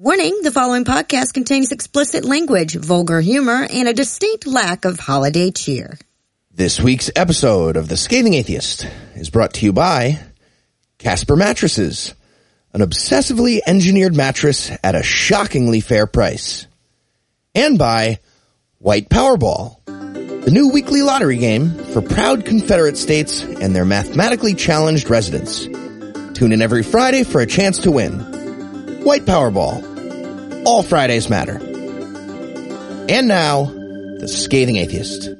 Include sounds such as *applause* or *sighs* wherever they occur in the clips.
Warning, the following podcast contains explicit language, vulgar humor, and a distinct lack of holiday cheer. This week's episode of The Scathing Atheist is brought to you by Casper Mattresses, an obsessively engineered mattress at a shockingly fair price. And by White Powerball, the new weekly lottery game for proud Confederate states and their mathematically challenged residents. Tune in every Friday for a chance to win. White Powerball. All Fridays matter. And now, the scathing atheist.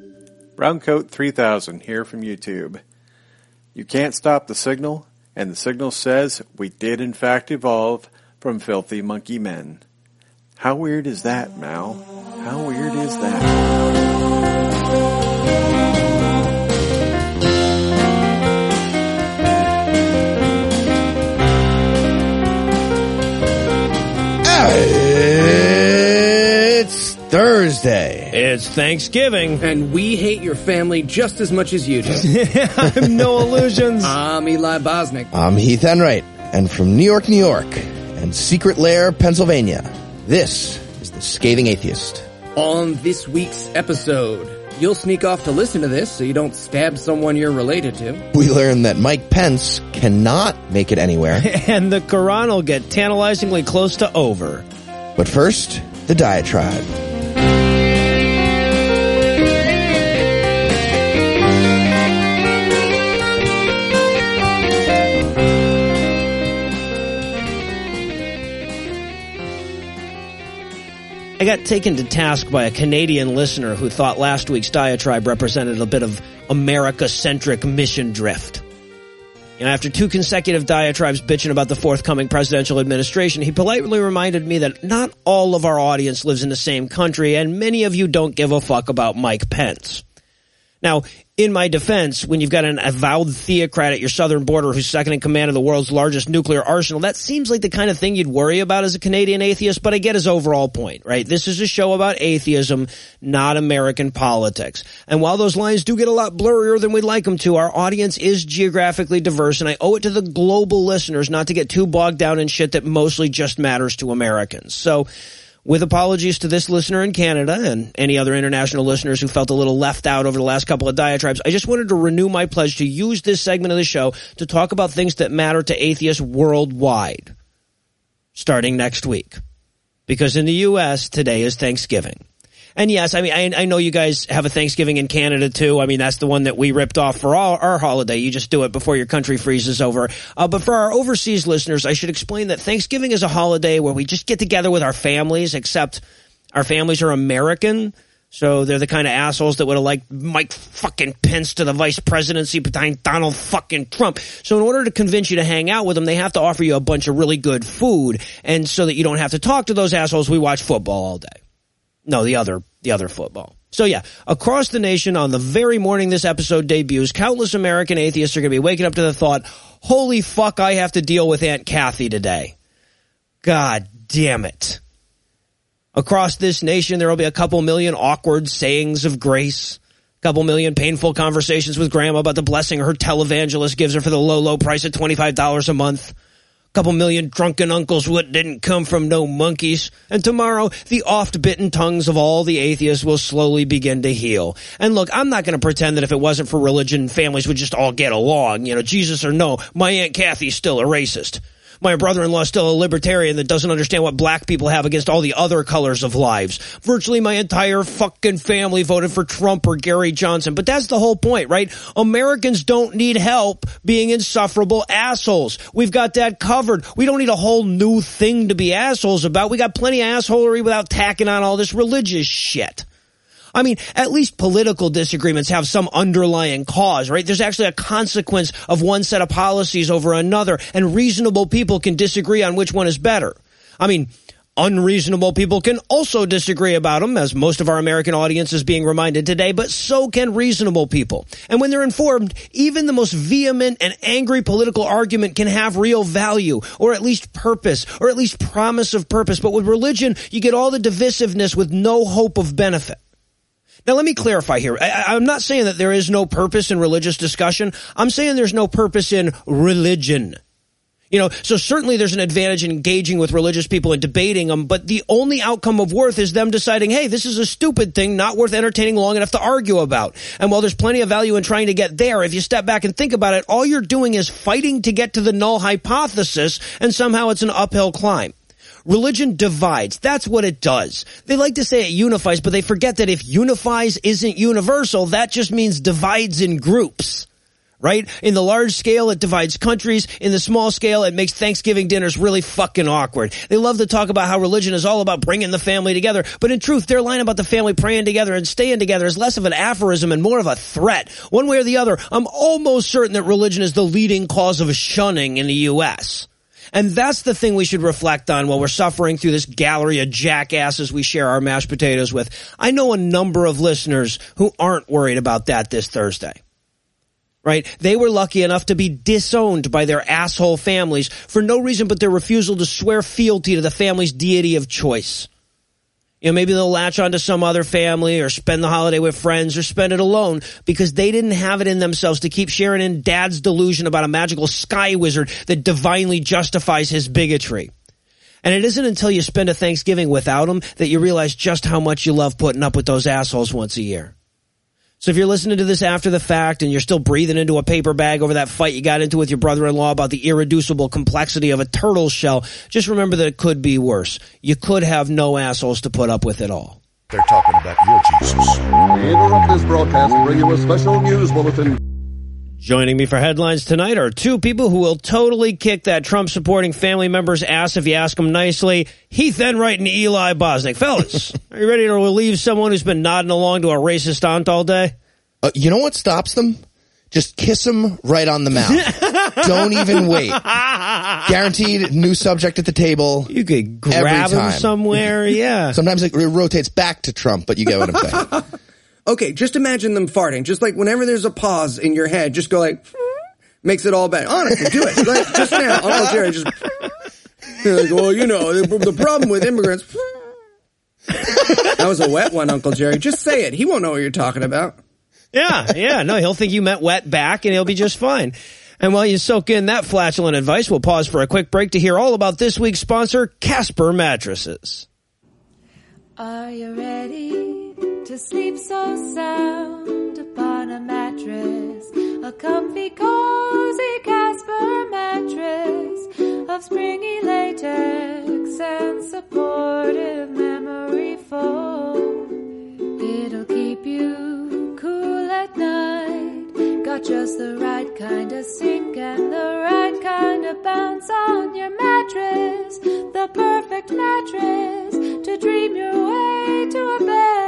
Browncoat 3000 here from YouTube. You can't stop the signal, and the signal says we did in fact evolve from filthy monkey men. How weird is that, Mal? How weird is that? It's Thursday. It's Thanksgiving. And we hate your family just as much as you do. *laughs* I'm no *laughs* illusions. I'm Eli Bosnick. I'm Heath Enright, and from New York, New York, and Secret Lair, Pennsylvania, this is The Scathing Atheist. On this week's episode, you'll sneak off to listen to this so you don't stab someone you're related to. We learn that Mike Pence cannot make it anywhere. *laughs* and the Quran will get tantalizingly close to over. But first, the diatribe. I got taken to task by a Canadian listener who thought last week's diatribe represented a bit of America-centric mission drift. And after two consecutive diatribes bitching about the forthcoming presidential administration, he politely reminded me that not all of our audience lives in the same country and many of you don't give a fuck about Mike Pence. Now, in my defense, when you've got an avowed theocrat at your southern border who's second in command of the world's largest nuclear arsenal, that seems like the kind of thing you'd worry about as a Canadian atheist, but I get his overall point, right? This is a show about atheism, not American politics. And while those lines do get a lot blurrier than we'd like them to, our audience is geographically diverse, and I owe it to the global listeners not to get too bogged down in shit that mostly just matters to Americans. So, with apologies to this listener in Canada and any other international listeners who felt a little left out over the last couple of diatribes, I just wanted to renew my pledge to use this segment of the show to talk about things that matter to atheists worldwide, starting next week. Because in the U.S., today is Thanksgiving. And yes, I mean, I, I, know you guys have a Thanksgiving in Canada too. I mean, that's the one that we ripped off for our, our holiday. You just do it before your country freezes over. Uh, but for our overseas listeners, I should explain that Thanksgiving is a holiday where we just get together with our families, except our families are American. So they're the kind of assholes that would have liked Mike fucking Pence to the vice presidency behind Donald fucking Trump. So in order to convince you to hang out with them, they have to offer you a bunch of really good food. And so that you don't have to talk to those assholes, we watch football all day. No, the other, the other football. So yeah, across the nation on the very morning this episode debuts, countless American atheists are going to be waking up to the thought, holy fuck, I have to deal with Aunt Kathy today. God damn it. Across this nation, there will be a couple million awkward sayings of grace, a couple million painful conversations with grandma about the blessing her televangelist gives her for the low, low price of $25 a month couple million drunken uncles what didn't come from no monkeys. And tomorrow, the oft-bitten tongues of all the atheists will slowly begin to heal. And look, I'm not going to pretend that if it wasn't for religion, families would just all get along. You know, Jesus or no, my Aunt Kathy's still a racist my brother-in-law is still a libertarian that doesn't understand what black people have against all the other colors of lives. Virtually my entire fucking family voted for Trump or Gary Johnson. But that's the whole point, right? Americans don't need help being insufferable assholes. We've got that covered. We don't need a whole new thing to be assholes about. We got plenty of assholery without tacking on all this religious shit. I mean, at least political disagreements have some underlying cause, right? There's actually a consequence of one set of policies over another, and reasonable people can disagree on which one is better. I mean, unreasonable people can also disagree about them, as most of our American audience is being reminded today, but so can reasonable people. And when they're informed, even the most vehement and angry political argument can have real value, or at least purpose, or at least promise of purpose. But with religion, you get all the divisiveness with no hope of benefit. Now, let me clarify here. I, am not saying that there is no purpose in religious discussion. I'm saying there's no purpose in religion. You know, so certainly there's an advantage in engaging with religious people and debating them, but the only outcome of worth is them deciding, hey, this is a stupid thing, not worth entertaining long enough to argue about. And while there's plenty of value in trying to get there, if you step back and think about it, all you're doing is fighting to get to the null hypothesis, and somehow it's an uphill climb. Religion divides. That's what it does. They like to say it unifies, but they forget that if unifies isn't universal, that just means divides in groups right? In the large scale, it divides countries. In the small scale, it makes Thanksgiving dinners really fucking awkward. They love to talk about how religion is all about bringing the family together, but in truth, their line about the family praying together and staying together is less of an aphorism and more of a threat. One way or the other, I'm almost certain that religion is the leading cause of shunning in the U.S. And that's the thing we should reflect on while we're suffering through this gallery of jackasses we share our mashed potatoes with. I know a number of listeners who aren't worried about that this Thursday right? They were lucky enough to be disowned by their asshole families for no reason but their refusal to swear fealty to the family's deity of choice. You know, maybe they'll latch onto some other family or spend the holiday with friends or spend it alone because they didn't have it in themselves to keep sharing in dad's delusion about a magical sky wizard that divinely justifies his bigotry. And it isn't until you spend a Thanksgiving without him that you realize just how much you love putting up with those assholes once a year. So if you're listening to this after the fact and you're still breathing into a paper bag over that fight you got into with your brother-in-law about the irreducible complexity of a turtle shell, just remember that it could be worse. You could have no assholes to put up with at all. They're talking about your Jesus. We interrupt this broadcast to bring you a special news bulletin. Joining me for headlines tonight are two people who will totally kick that Trump supporting family member's ass if you ask them nicely. Heath Enright and Eli Bosnick. Fellas, *laughs* are you ready to relieve someone who's been nodding along to a racist aunt all day? Uh, you know what stops them? Just kiss them right on the mouth. *laughs* Don't even wait. *laughs* Guaranteed new subject at the table. You could grab him somewhere. Yeah. Sometimes it rotates back to Trump, but you get what I'm saying. Okay, just imagine them farting. Just like whenever there's a pause in your head, just go like, makes it all better. Honestly, do it. Like, just now, Uncle Jerry just, You're like, well, you know, the, the problem with immigrants. that was a wet one, Uncle Jerry. Just say it. He won't know what you're talking about. Yeah, yeah. No, he'll think you meant wet back and he'll be just fine. And while you soak in that flatulent advice, we'll pause for a quick break to hear all about this week's sponsor, Casper Mattresses. Are you ready to sleep so sound upon a mattress? A comfy, cozy Casper mattress of springy latex and supportive memory foam. It'll keep you cool at night. Got just the right kind of sink and the right kind of bounce on your mattress. The perfect mattress to dream your way to a better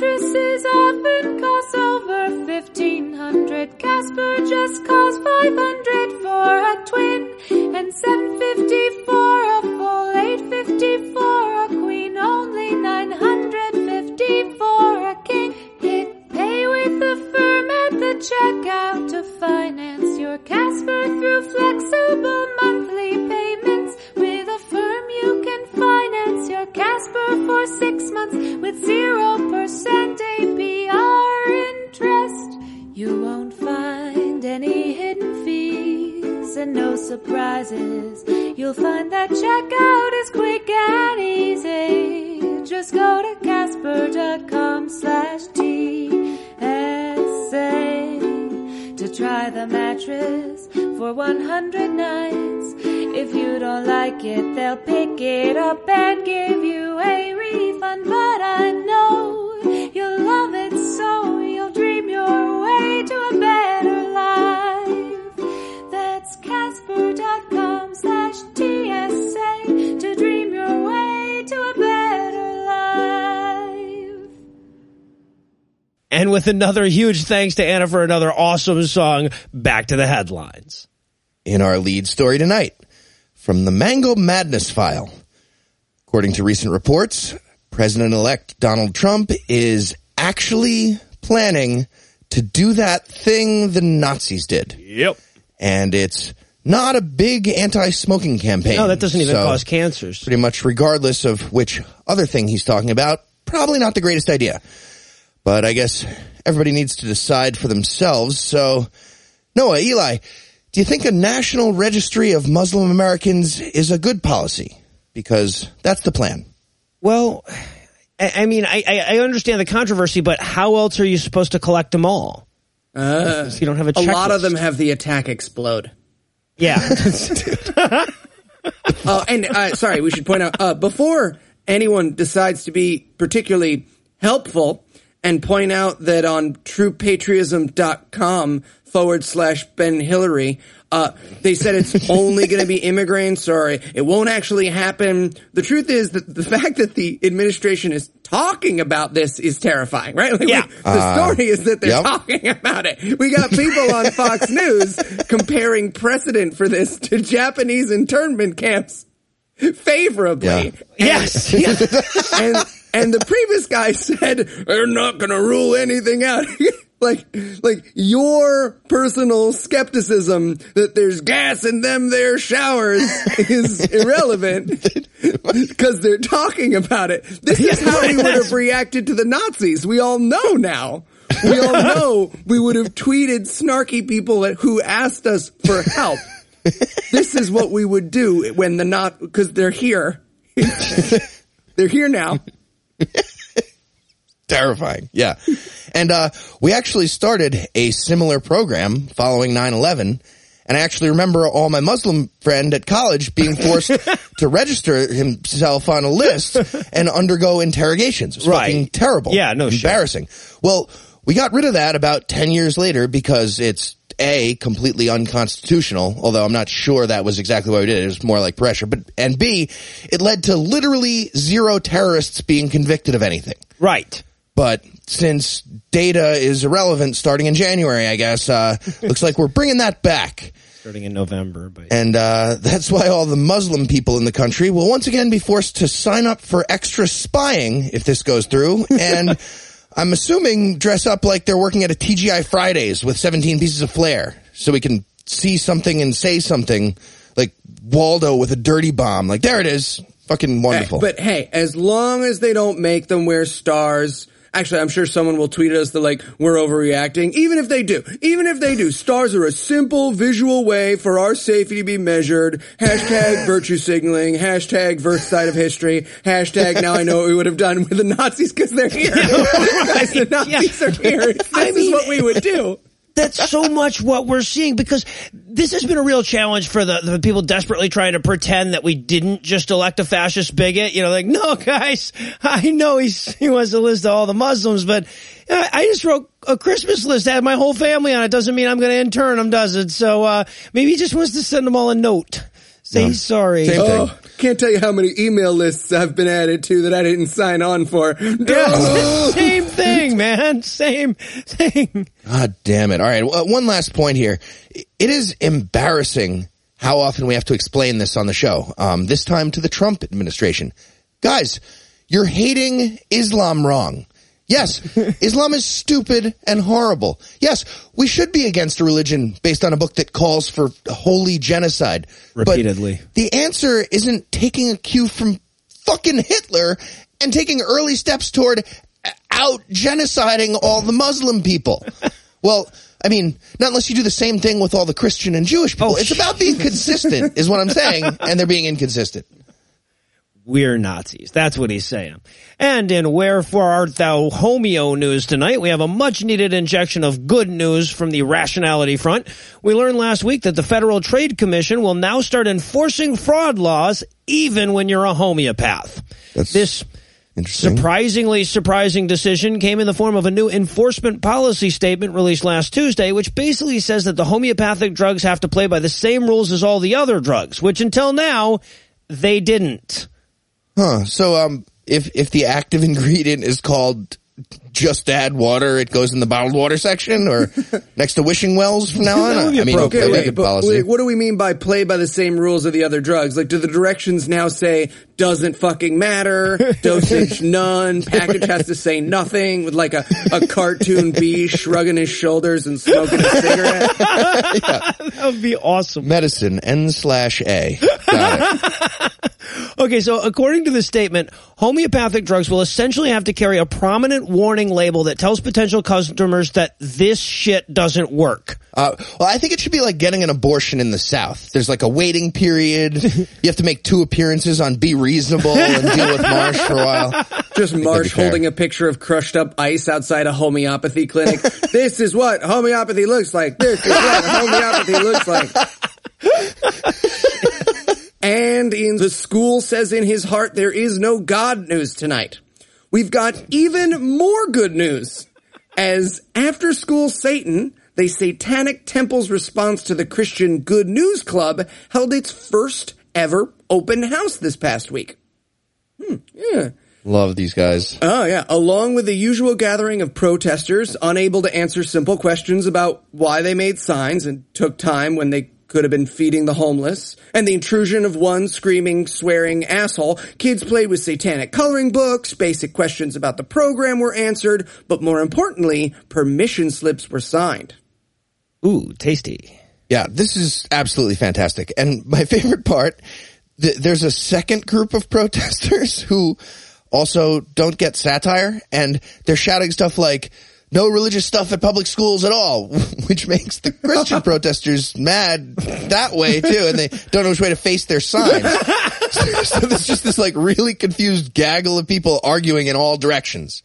mattresses often cost over fifteen hundred. Casper just costs five hundred for a twin and seven fifty for a full, eight fifty for a queen, only nine hundred fifty for a king. Hit pay with the firm at the checkout to finance your Casper through flexible monthly finance your Casper for six months with zero percent APR interest. You won't find any hidden fees and no surprises. You'll find that checkout is quick and easy. Just go to casper.com slash TSA try the mattress for 100 nights. If you don't like it, they'll pick it up and give you a refund. But I know you'll love it so you'll dream your way to a better life. That's casper.com slash And with another huge thanks to Anna for another awesome song, back to the headlines. in our lead story tonight from the Mango Madness file. According to recent reports, President elect Donald Trump is actually planning to do that thing the Nazis did. Yep. And it's not a big anti smoking campaign. No, that doesn't even So, cause cancers. Pretty much regardless of which other thing he's talking about, probably not the greatest idea. But I guess everybody needs to decide for themselves. So, Noah, Eli, Do you think a national registry of Muslim Americans is a good policy? Because that's the plan. Well, I, I mean, I, I I understand the controversy, but how else are you supposed to collect them all? Uh, You don't have a a lot of them have the attack explode. Yeah. *laughs* *laughs* Oh, and uh, sorry, we should point out uh, before anyone decides to be particularly helpful and point out that on truepatriotism.com forward slash Ben Hillary, uh, they said it's *laughs* only going to be immigrants or it won't actually happen. The truth is that the fact that the administration is talking about this is terrifying, right? Like, we- Yeah. the story is that they're yep. talking about it. We got people on Fox *laughs* News comparing precedent for this to Japanese internment camps favorably. Yeah. And- yes. yes. *laughs* and and the previous guy said they're not going to rule anything out. *laughs* like like your personal skepticism that there's gas in them there showers *laughs* is irrelevant *laughs* because they're talking about it. This is how we would have reacted to the Nazis. We all know now. We all know we would have tweeted snarky people who asked us for help. This is what we would do when the not because they're here. they're here now. *laughs* Terrifying. Yeah. And, uh, we actually started a similar program following 9-11. And I actually remember all my Muslim friend at college being forced *laughs* to register himself on a list and undergo interrogations. It was Right. fucking terrible. Yeah, no shit. Embarrassing. Well, we got rid of that about 10 years later because it's A, completely unconstitutional, although I'm not sure that was exactly what we did. It was more like pressure. But, and B, it led to literally zero terrorists being convicted of anything. right. But since data is irrelevant starting in January, I guess, uh, *laughs* looks like we're bringing that back. Starting in November, but And, uh, that's why all the Muslim people in the country will once again be forced to sign up for extra spying if this goes through. And *laughs* I'm assuming dress up like they're working at a TGI Fridays with 17 pieces of flair so we can see something and say something like Waldo with a dirty bomb. Like, there it is. Fucking eh, wonderful. Hey, but hey, as long as they don't make them wear stars. Actually, I'm sure someone will tweet us that like we're overreacting. Even if they do, even if they do, stars are a simple visual way for our safety to be measured. Hashtag *laughs* virtue signaling. Hashtag verse side of history. Hashtag now I know what we would have done with the Nazis because they're here. *laughs* *laughs* Guys, the Nazis are here. This I is mean- what we would do. That's so much what we're seeing because this has been a real challenge for the, the people desperately trying to pretend that we didn't just elect a fascist bigot. You know, like, no, guys, I know he's, he wants to list all the Muslims, but I just wrote a Christmas list, had my whole family on it. Doesn't mean I'm going to intern them, does it? So, uh, maybe he just wants to send them all a note. Say sorry. Same thing. Oh, can't tell you how many email lists I've been added to that I didn't sign on for. *laughs* Yeah, same thing, man. Same thing. God damn it. All right. Well, one last point here. It is embarrassing how often we have to explain this on the show. Um, this time to the Trump administration. Guys, you're hating Islam wrong. Yes, *laughs* Islam is stupid and horrible. Yes, we should be against a religion based on a book that calls for holy genocide. But Repeatedly. the answer isn't taking a cue from fucking Hitler and taking early steps toward out genociding all the Muslim people. *laughs* well, I mean, not unless you do the same thing with all the Christian and Jewish people. Oh, it's about being *laughs* consistent, is what I'm saying, and they're being inconsistent. We're Nazis. That's what he's saying. And in Wherefore Art Thou Homeo news tonight, we have a much needed injection of good news from the rationality front. We learned last week that the Federal Trade Commission will now start enforcing fraud laws even when you're a homeopath. That's this surprisingly surprising decision came in the form of a new enforcement policy statement released last Tuesday, which basically says that the homeopathic drugs have to play by the same rules as all the other drugs, which until now, they didn't. Huh. So, um, if, if the active *laughs* ingredient is called just add water, it goes in the bottled water section or *laughs* next to wishing wells from now on? That would be I mean, okay, wait, but policy. wait, what do we mean by play by the same rules of the other drugs? Like, do the directions now say doesn't fucking matter, *laughs* dosage none, package has to say nothing with like a, a cartoon bee shrugging his shoulders and smoking a cigarette? *laughs* That would be awesome. Medicine, N slash A. Okay, so according to the statement, homeopathic drugs will essentially have to carry a prominent warning label that tells potential customers that this shit doesn't work. Uh, well, I think it should be like getting an abortion in the South. There's like a waiting period. *laughs* you have to make two appearances on Be Reasonable and deal with Marsh for a while. Just Marsh fair. holding a picture of crushed up ice outside a homeopathy clinic. *laughs* this is what homeopathy looks like. This is what homeopathy looks like. *laughs* and in the school says in his heart there is no God news tonight. We've got even more good news. As after school Satan, the Satanic Temple's response to the Christian Good News Club held its first ever open house this past week. Hmm, yeah. Love these guys. Oh yeah, along with the usual gathering of protesters unable to answer simple questions about why they made signs and took time when they could have been feeding the homeless, and the intrusion of one screaming, swearing asshole, kids played with satanic coloring books, basic questions about the program were answered, but more importantly, permission slips were signed. Ooh, tasty. Yeah, this is absolutely fantastic. And my *laughs* favorite part, th- there's a second group of *laughs* protesters who also don't get satire and they're shouting stuff like, no religious stuff at public schools at all, *laughs* which makes the Christian *laughs* protesters mad that way too, and they don't know which way to face their signs. *laughs* so, so there's just this like really confused gaggle of people arguing in all directions.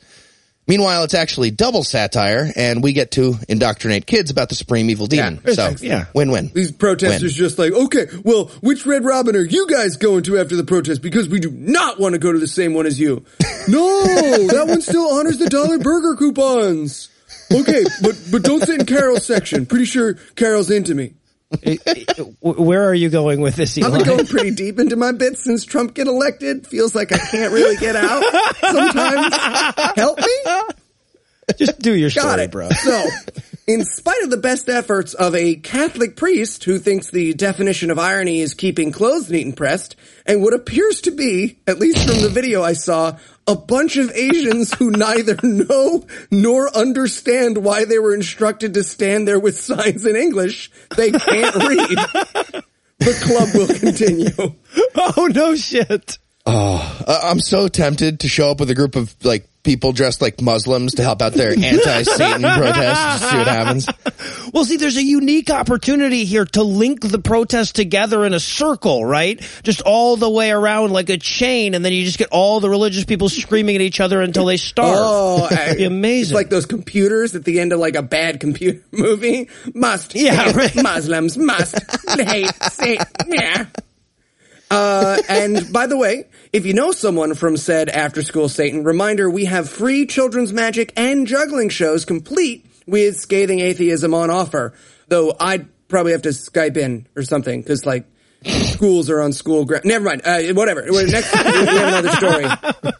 Meanwhile, it's actually double satire, and we get to indoctrinate kids about the supreme evil demon. Yeah. so, Yeah. win-win. These protesters just like, okay, well, which Red Robin are you guys going to after the protest? Because we do not want to go to the same one as you. *laughs* no, that one still honors the dollar burger coupons. Okay, but but don't sit in Carol's section. Pretty sure Carol's into me. Where are you going with this, I've been going pretty deep into my bits since Trump get elected. Feels like I can't really get out. Sometimes, help me. Just do your Got story, it. bro. So, in spite of the best efforts of a Catholic priest who thinks the definition of irony is keeping clothes neat and pressed, and what appears to be, at least from the video I saw, a bunch of Asians who neither know nor understand why they were instructed to stand there with signs in English they can't read. *laughs* The club will continue. Oh no shit. Uh, I'm so tempted to show up with a group of like people dressed like Muslims to help out their *laughs* anti-Satan protest. Just see what happens. Well, see, there's a unique opportunity here to link the protest together in a circle, right? Just all the way around like a chain, and then you just get all the religious people screaming at each other until they starve. Oh, *laughs* It'd be amazing. It's like those computers at the end of like a bad computer *laughs* movie. Must. Yeah, right. Muslims must hate Satan. Yeah. Uh, and by the way, if you know someone from said after school Satan, reminder we have free children's magic and juggling shows complete with scathing atheism on offer. Though I'd probably have to Skype in or something because like schools are on school ground. Never mind. Uh, whatever. Next. we have another story.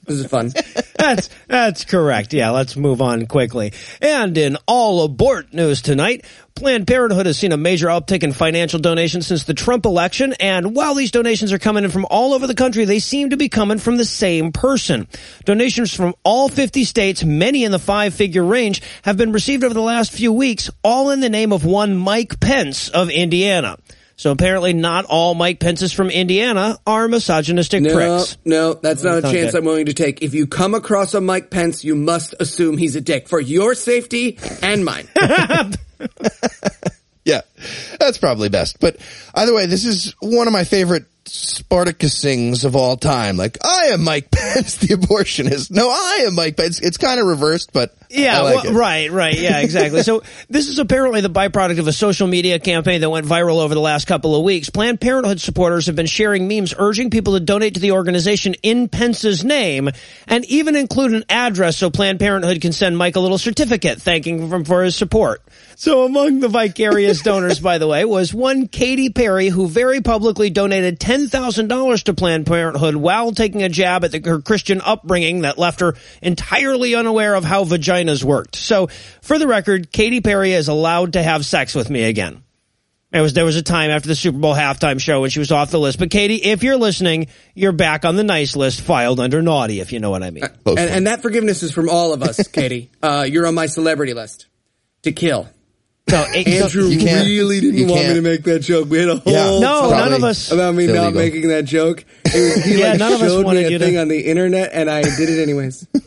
This is fun. That's that's correct. Yeah, let's move on quickly. And in all abort news tonight, Planned Parenthood has seen a major uptick in financial donations since the Trump election, and while these donations are coming in from all over the country, they seem to be coming from the same person. Donations from all 50 states, many in the five-figure range, have been received over the last few weeks, all in the name of one Mike Pence of Indiana. So apparently not all Mike Pences from Indiana are misogynistic No, pricks. no, that's not a That's not chance good. I'm willing to take. If you come across a Mike Pence, you must assume he's a dick for your safety and mine. *laughs* *laughs* Yeah, that's probably best. But either way, this is one of my favorite Spartacusings of all time. Like, I am Mike Pence, *laughs* the abortionist. No, I am Mike Pence. It's kind of reversed, but Yeah, I like well, right, right. Yeah, exactly. so *laughs* this is apparently the byproduct of a social media campaign that went viral over the last couple of weeks. Planned Parenthood supporters have been sharing memes urging people to donate to the organization in Pence's name and even include an address so Planned Parenthood can send Mike a little certificate thanking him for his support. So among the vicarious *laughs* donors, by the way, was one Katy Perry who very publicly donated $10,000 to Planned Parenthood while taking a jab at the, her Christian upbringing that left her entirely unaware of how vaginas worked. So for the record, Katy Perry is allowed to have sex with me again. There was, there was a time after the Super Bowl halftime show when she was off the list. But Katie, if you're listening, you're back on the nice list, filed under naughty, if you know what I mean. Close and, and that forgiveness is from all of us, *laughs* Katie. Uh, you're on my celebrity list to kill. No, it- *laughs* Andrew really didn't want me can't. to make that joke. We had a whole Yeah. no, none of us. about me not illegal. making that joke. It he Yeah, like none of us showed wanted me a you to- thing on the internet, and I did it anyways. *laughs*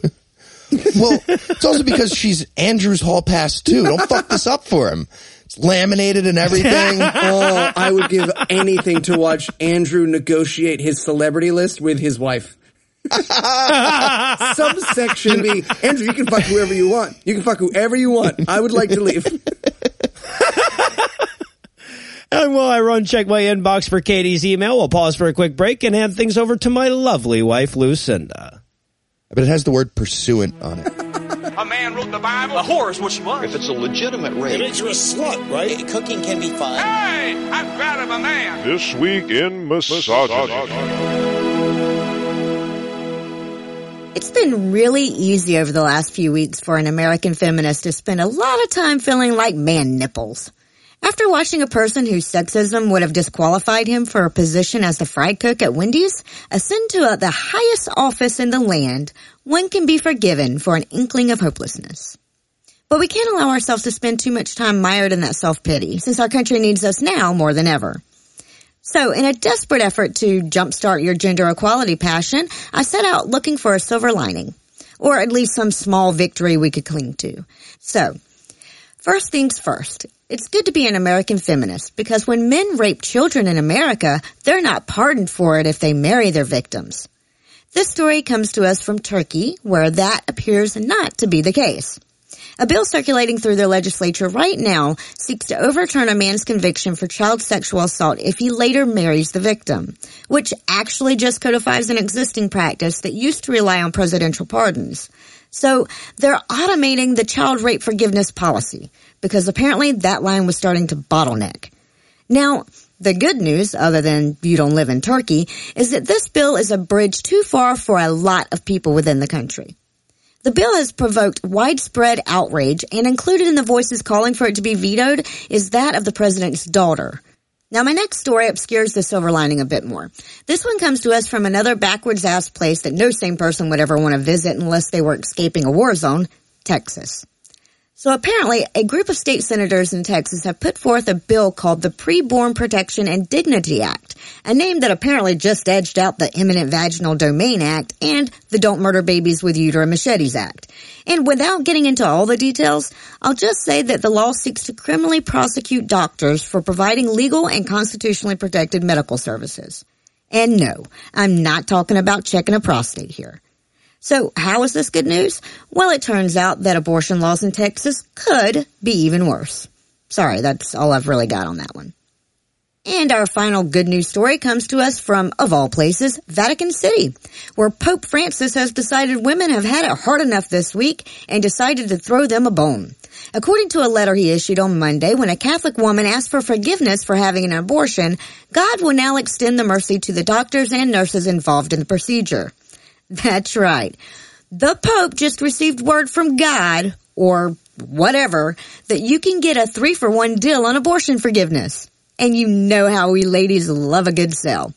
Well, it's also because she's Andrew's hall pass too. Don't fuck this up for him. It's laminated and everything. *laughs* oh, I would give anything to watch Andrew negotiate his celebrity list with his wife. *laughs* Subsection B. Andrew, you can fuck whoever you want. You can fuck whoever you want. I would like to leave. And while I run check my inbox for Katie's email, we'll pause for a quick break and hand things over to my lovely wife, Lucinda. but it has the word pursuant on it. A man wrote the Bible. A whore is what she was. If it's a legitimate rape, makes you a slut, right? cooking can be fun. Hey, I'm proud of a man. This week in misogyny. It's been really easy over the last few weeks for an American feminist to spend a lot of time feeling like man nipples. After watching a person whose sexism would have disqualified him for a position as the fry cook at Wendy's ascend to uh, the highest office in the land, one can be forgiven for an inkling of hopelessness. But we can't allow ourselves to spend too much time mired in that self-pity, since our country needs us now more than ever. So, in a desperate effort to jumpstart your gender equality passion, I set out looking for a silver lining, or at least some small victory we could cling to. So, first things first, it's good to be an American feminist because when men rape children in America, they're not pardoned for it if they marry their victims. This story comes to us from Turkey, where that appears not to be the case. A bill circulating through their legislature right now seeks to overturn a man's conviction for child sexual assault if he later marries the victim, which actually just codifies an existing practice that used to rely on presidential pardons. So they're automating the child rape forgiveness policy because apparently that line was starting to bottleneck. Now, the good news, other than you don't live in Turkey, is that this bill is a bridge too far for a lot of people within the country. The bill has provoked widespread outrage and included in the voices calling for it to be vetoed is that of the president's daughter. Now my next story obscures the silver lining a bit more. This one comes to us from another backwards ass place that no sane person would ever want to visit unless they were escaping a war zone, Texas. So apparently, a group of state senators in Texas have put forth a bill called the Preborn Protection and Dignity Act, a name that apparently just edged out the Eminent Vaginal Domain Act and the Don't Murder Babies with Uterine Machetes Act. And without getting into all the details, I'll just say that the law seeks to criminally prosecute doctors for providing legal and constitutionally protected medical services. And no, I'm not talking about checking a prostate here. So how is this good news? Well, it turns out that abortion laws in Texas could be even worse. Sorry, that's all I've really got on that one. And our final good news story comes to us from, of all places, Vatican City, where Pope Francis has decided women have had it hard enough this week and decided to throw them a bone. According to a letter he issued on Monday, when a Catholic woman asked for forgiveness for having an abortion, God will now extend the mercy to the doctors and nurses involved in the procedure. That's right. The Pope just received word from God, or whatever, that you can get a three for one deal on abortion forgiveness. And you know how we ladies love a good sell.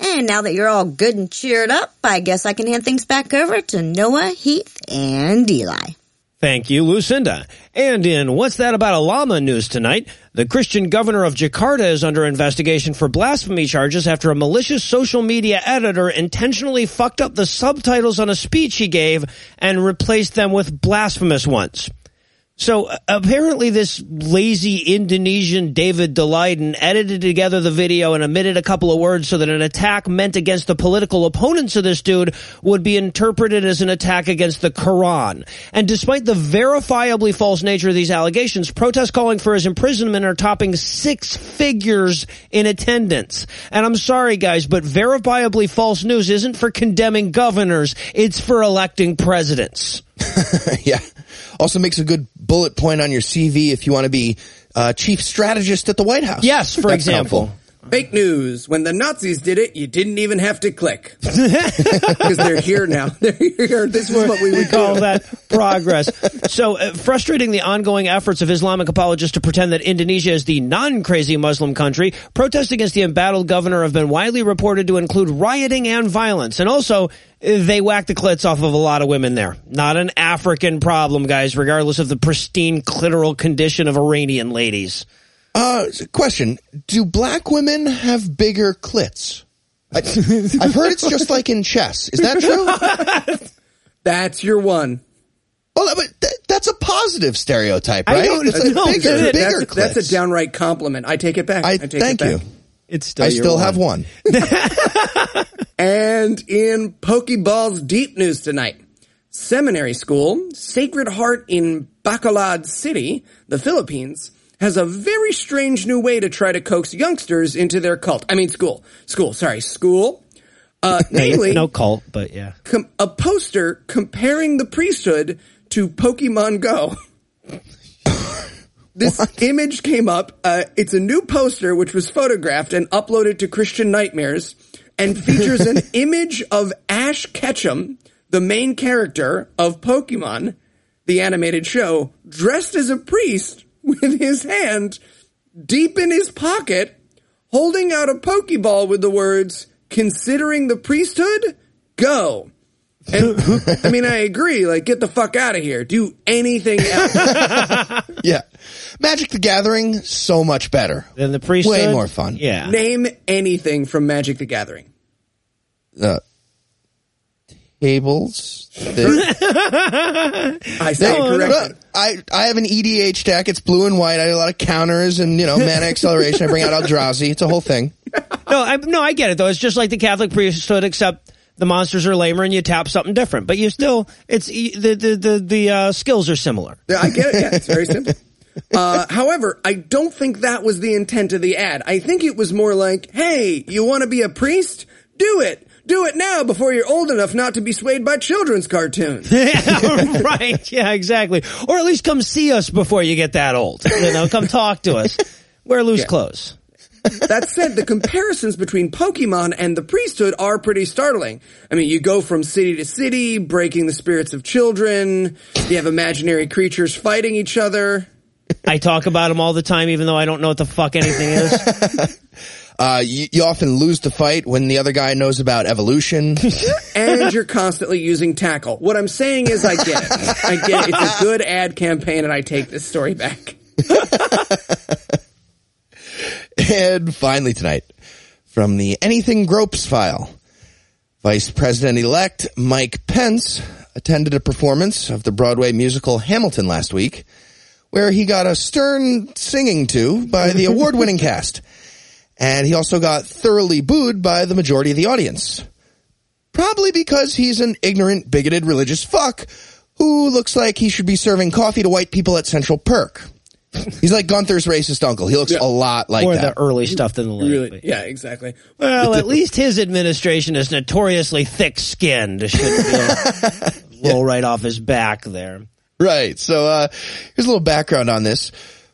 And now that you're all good and cheered up, I guess I can hand things back over to Noah, Heath, and Eli. Thank you, Lucinda. And in What's That About a Llama news tonight, the Christian governor of Jakarta is under investigation for blasphemy charges after a malicious social media editor intentionally fucked up the subtitles on a speech he gave and replaced them with blasphemous ones. So uh, apparently this lazy Indonesian David Daleiden edited together the video and omitted a couple of words so that an attack meant against the political opponents of this dude would be interpreted as an attack against the Quran. And despite the verifiably false nature of these allegations, protests calling for his imprisonment are topping six figures in attendance. And I'm sorry guys, but verifiably false news isn't for condemning governors, it's for electing presidents. *laughs* yeah. Also makes a good bullet point on your CV if you want to be uh, chief strategist at the White House. Yes, for That's example. helpful. Fake news. When the Nazis did it, you didn't even have to click. *laughs* Because they're here now. *laughs* They're here. This is what we would call do. that progress. So, uh, frustrating the ongoing efforts of Islamic apologists to pretend that Indonesia is the non-crazy Muslim country, protests against the embattled governor have been widely reported to include rioting and violence. And also, uh, they whack the clits off of a lot of women there. Not an African problem, guys, regardless of the pristine clitoral condition of Iranian ladies. Uh, question: Do black women have bigger clits? I, I've heard it's just like in chess. Is that true? *laughs* That's your one. Well, but th- that's a positive stereotype, I right? don't It's like know. bigger, That's- bigger That's, that's a downright compliment. I take it back. I take thank it you. It's still I your still have one. *laughs* And in Pokeball's deep news tonight, seminary school, Sacred Heart in Bacolod City, the Philippines, has a very strange new way to try to coax youngsters into their cult. I mean, school. School, sorry, school. Uh, *laughs* namely, no cult, but yeah. com- a poster comparing the priesthood to Pokemon Go. *laughs* this image came up. Uh, it's a new poster which was photographed and uploaded to Christian Nightmares and features an *laughs* image of Ash Ketchum, the main character of Pokemon, the animated show, dressed as a priest with his hand deep in his pocket, holding out a Pokeball with the words, considering the priesthood, go. And I mean, I agree. Like, get the fuck out of here. Do anything else. *laughs* Yeah, Magic the Gathering so much better. Than the priesthood. Way more fun. Yeah. Name anything from Magic the Gathering. Uh, tables. The- *laughs* I said No, it no, correctly. no. I I have an EDH deck. It's blue and white. I have a lot of counters and you know mana *laughs* acceleration. I bring out Eldrazi. It's a whole thing. No, I, no, I get it though. It's just like the Catholic priesthood, except the monsters are lamer and you tap something different. But you still, it's the the the the uh, skills are similar. Yeah, I get it. Yeah, it's very *laughs* simple. Uh, however, I don't think that was the intent of the ad. I think it was more like, hey, you want to be a priest? Do it. Do it now before you're old enough not to be swayed by children's cartoons. *laughs* right? Yeah, exactly. Or at least come see us before you get that old. You know, come talk to us. Wear loose Yeah. clothes. That said, the comparisons between Pokemon and the priesthood are pretty startling. I mean, you go from city to city, breaking the spirits of children. You have imaginary creatures fighting each other. I talk about them all the time, even though I don't know what the fuck anything is. *laughs* Uh, you, you often lose the fight when the other guy knows about evolution. *laughs* and you're constantly using tackle. What I'm saying is I get it. I get it. It's a good ad campaign and I take this story back. *laughs* and finally tonight, from the Anything Gropes file, Vice President elect Mike Pence attended a performance of the Broadway musical Hamilton last week, where he got a stern singing to by the *laughs* award winning cast. And he also got thoroughly booed by the majority of the audience. Probably because he's an ignorant, bigoted religious fuck who looks like he should be serving coffee to white people at Central Perk. *laughs* He's like Gunther's racist uncle. He looks a lot like or that. the early stuff than the late. Really? Yeah, exactly. Well, at *laughs* least his administration is notoriously thick-skinned. Should be *laughs* roll right off his back there. Right. So uh, here's a little background on this.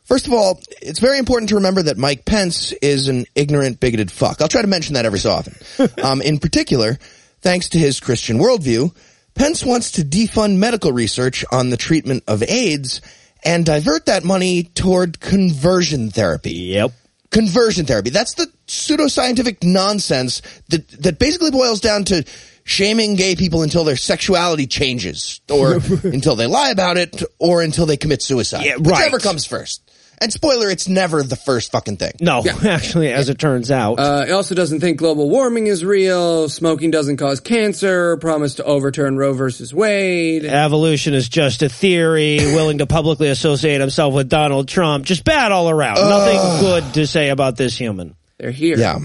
First of all, it's very important to remember that Mike Pence is an ignorant, bigoted fuck. I'll try to mention that every so often. *laughs* um, in particular, thanks to his Christian worldview, Pence wants to defund medical research on the treatment of AIDS and divert that money toward conversion therapy. Yep. Conversion therapy. That's the pseudoscientific nonsense that, that basically boils down to shaming gay people until their sexuality changes or *laughs* until they lie about it or until they commit suicide. Yeah, Whichever right. comes first. And spoiler, it's never the first fucking thing. No, *laughs* actually, as it turns out. Uh, he also doesn't think global warming is real, smoking doesn't cause cancer, promised to overturn Roe versus Wade. Evolution is just a theory, *laughs* willing to publicly associate himself with Donald Trump. Just bad all around. Nothing good to say about this human. They're here. Yeah.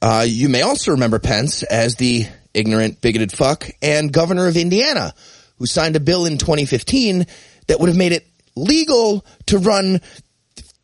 Uh, you may also remember Pence as the ignorant, bigoted fuck and governor of Indiana, who signed a bill in 2015 that would have made it legal to run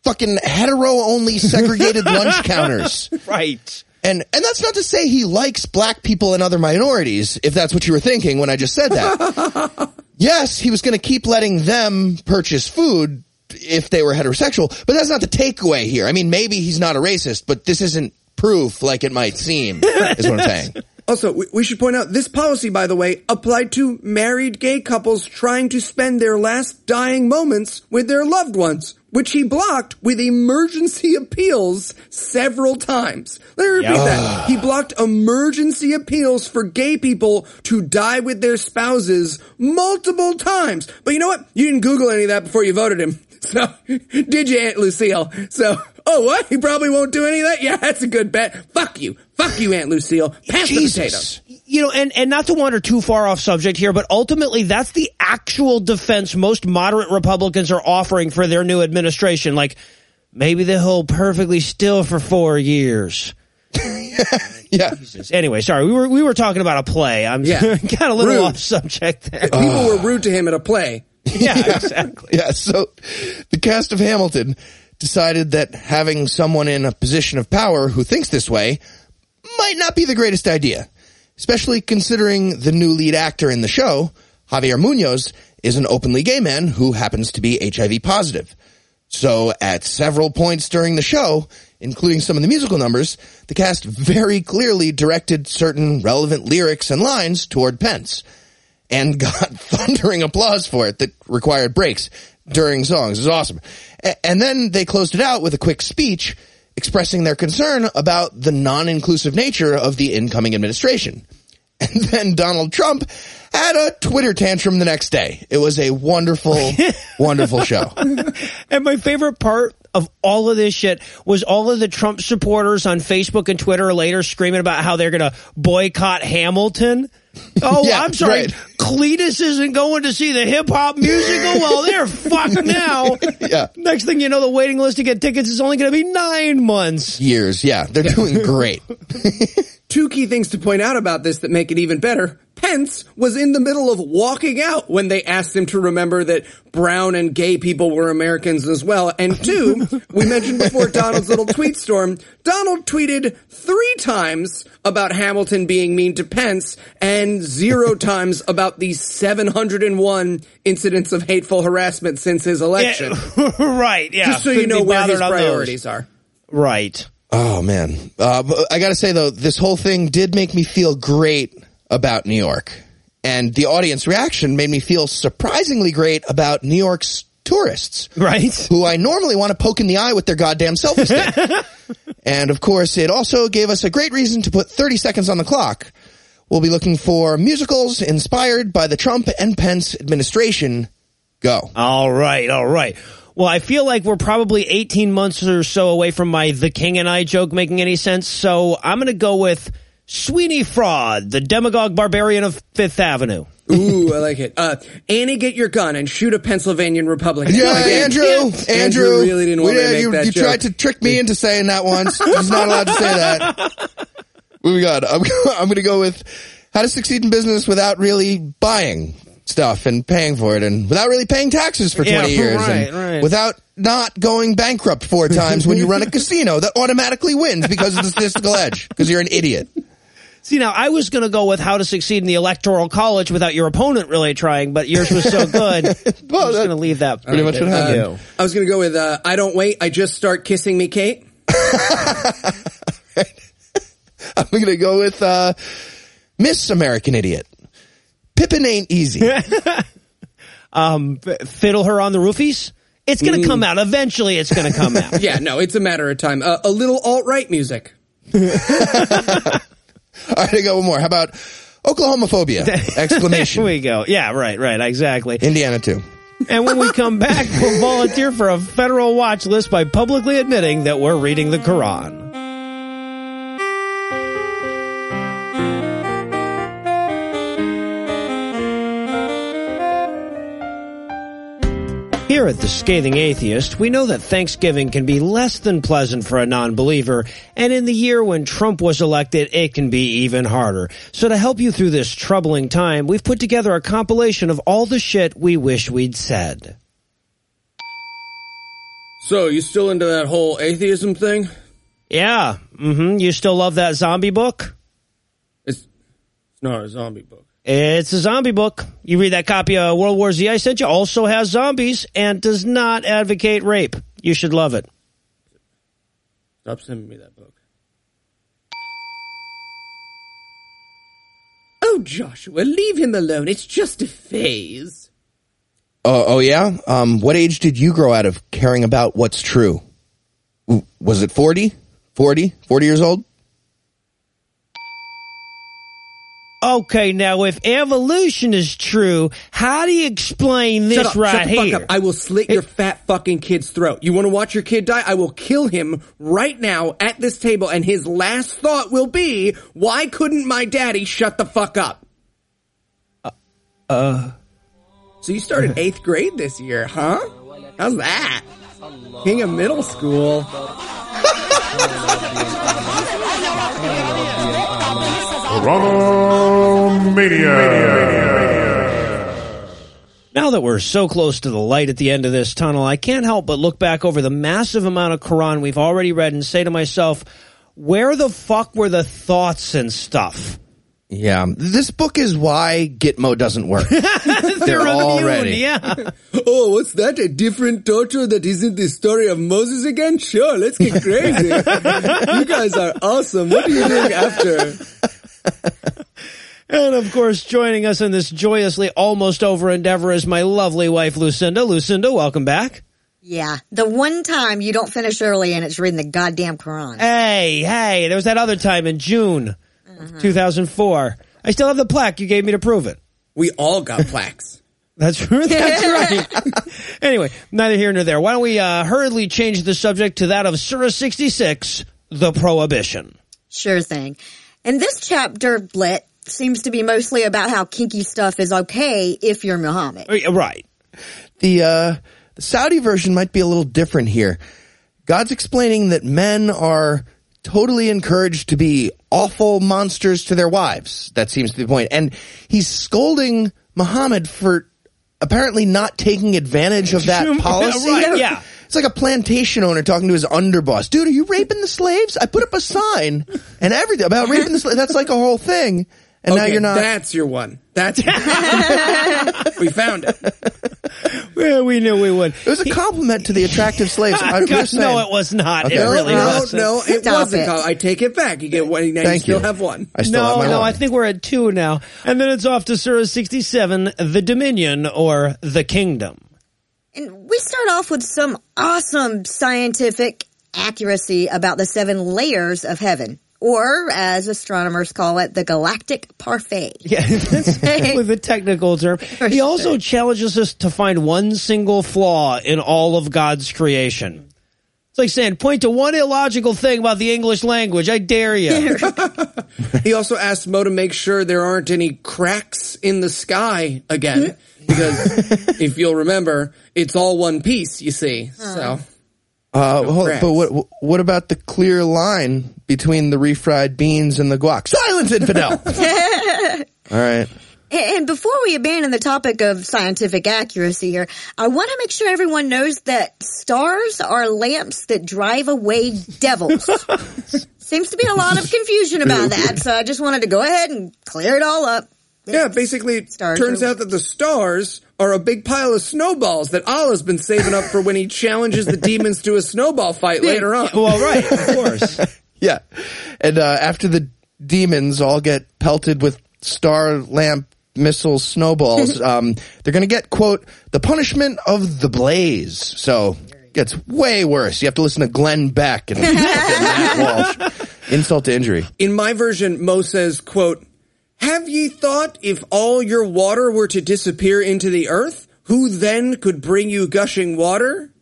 fucking hetero only segregated *laughs* lunch counters. Right. And and that's not to say he likes black people and other minorities, if that's what you were thinking when I just said that. *laughs* yes, he was going to keep letting them purchase food if they were heterosexual, but that's not the takeaway here. I mean, maybe he's not a racist, but this isn't proof like it might seem, is what I'm *laughs* saying. Also, we, we should point out this policy, by the way, applied to married gay couples trying to spend their last dying moments with their loved ones, which he blocked with emergency appeals several times. Let me repeat Yeah. that. He blocked emergency appeals for gay people to die with their spouses multiple times. But you know what? You didn't Google any of that before you voted him. So, *laughs* did you, Aunt Lucille? So, oh what? He probably won't do any of that? Yeah, that's a good bet. Fuck you. Fuck you, Aunt Lucille. Pass the potatoes. You know, and, and not to wander too far off subject here, but ultimately that's the actual defense most moderate Republicans are offering for their new administration. Like, maybe they'll hold perfectly still for four years. *laughs* Yeah. Anyway, sorry, we were we were talking about a play. I'm Yeah. *laughs* got a little Rude. off subject there. People were rude to him at a play. *laughs* yeah, exactly. Yeah, so the cast of Hamilton decided that having someone in a position of power who thinks this way might not be the greatest idea, especially considering the new lead actor in the show, Javier Munoz, is an openly gay man who happens to be HIV positive. So at several points during the show, including some of the musical numbers, the cast very clearly directed certain relevant lyrics and lines toward Pence and got *laughs* thundering applause for it that required breaks during songs. It was awesome. A- And then they closed it out with a quick speech expressing their concern about the non-inclusive nature of the incoming administration. *laughs* And then Donald Trump had a Twitter tantrum the next day. It was a wonderful, *laughs* wonderful show. And my favorite part of all of this shit was all of the Trump supporters on Facebook and Twitter later screaming about how they're going to boycott Hamilton. Oh, Yeah, I'm sorry. right. Cletus isn't going to see the hip hop musical. Well, they're fucked now. *laughs* Yeah. Next thing you know, the waiting list to get tickets is only going to be nine months. Years. Yeah. They're doing *laughs* great. *laughs* Two key things to point out about this that make it even better. Pence was in the middle of walking out when they asked him to remember that brown and gay people were Americans as well. And two, *laughs* we mentioned before Donald's little tweet storm. Donald tweeted three times about Hamilton being mean to Pence and zero *laughs* times about the 701 incidents of hateful harassment since his election. *laughs* right. Yeah. Just so you Couldn't know where his on those. priorities are. Right. Oh man, uh, I gotta say though, this whole thing did make me feel great about New York, and the audience reaction made me feel surprisingly great about New York's tourists, Right. who I normally want to poke in the eye with their goddamn selfie stick. *laughs* and of course, it also gave us a great reason to put 30 seconds on the clock. We'll be looking for musicals inspired by the Trump and Pence administration. Go. All right, all right. Well, I feel like we're probably 18 months or so away from my The King and I joke making any sense, so I'm going to go with Sweeney Fraud, the demagogue barbarian of Fifth Avenue. Ooh, I like it. Uh, Annie, get your gun and shoot a Pennsylvanian Republican. Yeah, Again. Andrew, Andrew, Andrew really didn't want we- to make you, that you joke. tried to trick me into saying that once. He's not allowed to say that. *laughs* What we got? I'm, *laughs* I'm going to go with how to succeed in business without really buying stuff and paying for it, and without really paying taxes for 20 Yeah, years, right, and right. without not going bankrupt four *laughs* times when you run a casino that automatically wins because of the statistical edge because you're an idiot. See, now I was going to go with how to succeed in the electoral college without your opponent really trying, but yours was so *laughs* good. I'm just going to leave that pretty much what happened. Uh, I was going to go with uh, I don't wait. I just start kissing me, Kate. *laughs* I'm going to go with uh, Miss American Idiot. Pippin ain't easy. *laughs* Um, fiddle her on the roofies. It's going to come out. Eventually, it's going to come out. *laughs* Yeah, no, it's a matter of time. Uh, a little alt right music. *laughs* All right, I got one more. How about Oklahomophobia? There Exclamation. we go. Yeah, right, right, exactly. Indiana too. And when we come back, we'll volunteer for a federal watch list by publicly admitting that we're reading the Quran. Here at The Scathing Atheist, we know that Thanksgiving can be less than pleasant for a non-believer, and in the year when Trump was elected, it can be even harder. So to help you through this troubling time, we've put together a compilation of all the shit we wish we'd said. So, you still into that whole atheism thing? Yeah, mm-hmm. You still love that zombie book? It's, it's not a zombie book. It's a zombie book. You read that copy of World War Z I sent you, also has zombies and does not advocate rape. You should love it. Stop sending me that book. Oh, Joshua, leave him alone. It's just a phase. Uh, oh, yeah? Um, what age did you grow out of caring about what's true? Was it 40? 40? 40 years old? Okay, now if evolution is true, how do you explain this Shut up, right shut the here? fuck up. I will slit your fat fucking kid's throat. You want to watch your kid die? I will kill him right now at this table, and his last thought will be, why couldn't my daddy shut the fuck up? Uh, So you started *laughs* eighth grade this year, huh? How's that? King of middle school. *laughs* *laughs* Now that we're so close to the light at the end of this tunnel, I can't help but look back over the massive amount of Quran we've already read and say to myself, where the fuck were the thoughts and stuff? Yeah. This book is why Gitmo doesn't work. *laughs* *laughs* They're all immune, ready. Yeah. *laughs* Oh, what's that? A different torture that isn't the story of Moses again? Sure, let's get crazy. you guys are awesome. What are you doing after? *laughs* And of course, joining us in this joyously almost over endeavor is my lovely wife, Lucinda. Lucinda, welcome back. Yeah, the one time you don't finish early and it's reading the goddamn Quran. Hey, hey, there was that other time in June of 2004. I still have the plaque you gave me to prove it. We all got plaques. *laughs* That's *laughs* that's right. anyway, neither here nor there. Why don't we uh, hurriedly change the subject to that of Surah 66, the prohibition. Sure thing. And this chapter, Blit, seems to be mostly about how kinky stuff is okay if you're Muhammad. Uh, Right. The, uh, the Saudi version might be a little different here. God's explaining that men are totally encouraged to be awful monsters to their wives. That seems to be the point. And he's scolding Muhammad for apparently not taking advantage of that *laughs* policy. Right, yeah. It's like a plantation owner talking to his underboss. Dude, are you raping the slaves? I put up a sign and everything about raping the slaves. That's like a whole thing. And now you're not. That's your one. That's we found it. *laughs* Well, we knew we would. It was a compliment to the attractive slaves. I, *laughs* God, no, it was not. Okay. It No, really no, wasn't. no, it Stop wasn't. it. I take it back. You get one. Now Thank you still you. have one. I still have No, my no, one. I think we're at two now. And then it's off to Surah 67, the Dominion or the Kingdom. And we start off with some awesome scientific accuracy about the seven layers of heaven. Or, as astronomers call it, the galactic parfait. *laughs* Yeah, that's with a technical term. *laughs* He also challenges us to find one single flaw in all of God's creation. It's like saying, point to one illogical thing about the English language. I dare you. *laughs* He also asked Mo to make sure there aren't any cracks in the sky again. Mm-hmm. Because *laughs* if you'll remember, it's all one piece, you see. So Uh, hold but what what about the clear line between the refried beans and the guac? Silence, infidel. *laughs* *laughs* All right. And before we abandon the topic of scientific accuracy here, I want to make sure everyone knows that stars are lamps that drive away devils. Seems to be a lot of confusion about that, so I just wanted to go ahead and clear it all up. Yeah, basically, Stars turns are- out that the stars are a big pile of snowballs that Allah's been saving up for when he challenges the demons to a snowball fight later on. well, right, of course. *laughs* Yeah. And uh, after the demons all get pelted with star lamp missile snowballs, *laughs* um, they're going to get quote the punishment of the blaze. So it gets way worse. You have to listen to Glenn Beck and *laughs* Matt Walsh. Insult to injury. In my version, Mo says, quote, Have ye thought if all your water were to disappear into the earth, who then could bring you gushing water?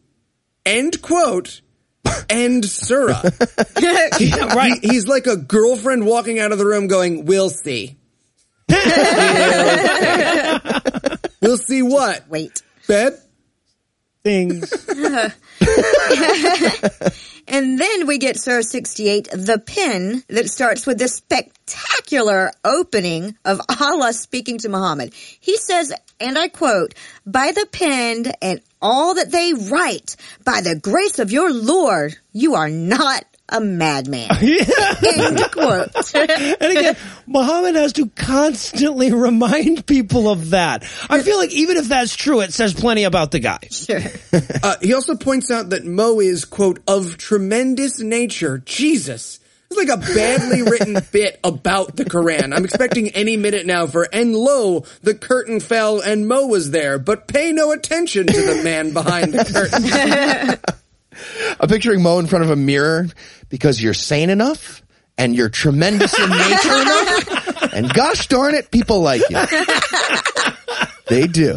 End quote. *laughs* End surah. *laughs* right. He- he's like a girlfriend walking out of the room going, We'll see. *laughs* We'll see. We'll what? Wait. Babe? Things. *laughs* *laughs* And then we get Surah 68, the pen that starts with this spectacular opening of Allah speaking to Muhammad. He says, and I quote, by the pen and all that they write, by the grace of your Lord, you are not a madman. *laughs* End quote. *laughs* And again, Muhammad has to constantly *laughs* remind people of that. I feel like even if that's true, it says plenty about the guy. sure. Uh, he also points out that Mo is, quote, of tremendous nature. Jesus. It's like a badly written bit about the Quran. I'm expecting any minute now for, and lo, the curtain fell and Mo was there, but pay no attention to the man behind the curtain. I'm picturing Mo in front of a mirror because you're sane enough and you're tremendous in nature *laughs* enough. And gosh darn it, people like you. They do.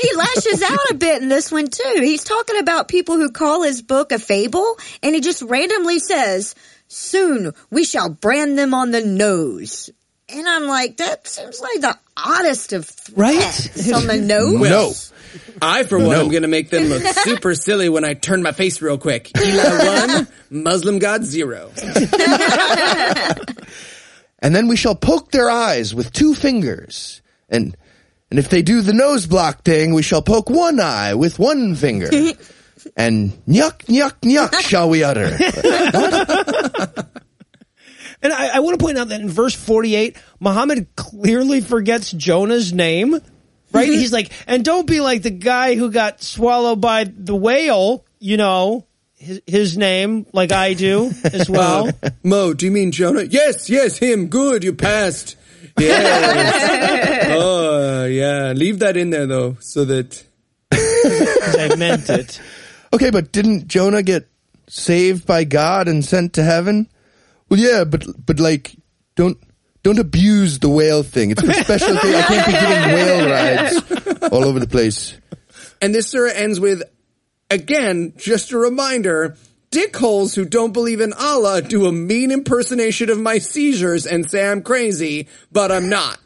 He lashes out a bit in this one too. He's talking about people who call his book a fable, and he just randomly says, "Soon we shall brand them on the nose." And I'm like, that seems like the oddest of threats on the *laughs* nose. No. I, for one, No. am going to make them look super silly when I turn my face real quick. Eli one, Muslim God zero. *laughs* And then we shall poke their eyes with two fingers. And and if they do the nose block thing, we shall poke one eye with one finger. *laughs* And nyuk nyuk nyuk shall we utter. And I, I want to point out that in verse 48, Muhammad clearly forgets Jonah's name, right? *laughs* He's like, and don't be like the guy who got swallowed by the whale, you know, his, his name, like I do as *laughs* well. Mo, do you mean Jonah? Yes, yes, him. Good, you passed. *laughs* Yeah. oh, yeah. Leave that in there though, so that. I meant it. Okay, but didn't Jonah get saved by God and sent to heaven? Well, yeah, but but like, don't don't abuse the whale thing. It's a special thing. I can't be giving whale rides all over the place. And this surah ends with, again, just a reminder. Dickholes who don't believe in Allah do a mean impersonation of my seizures and say I'm crazy, but I'm not.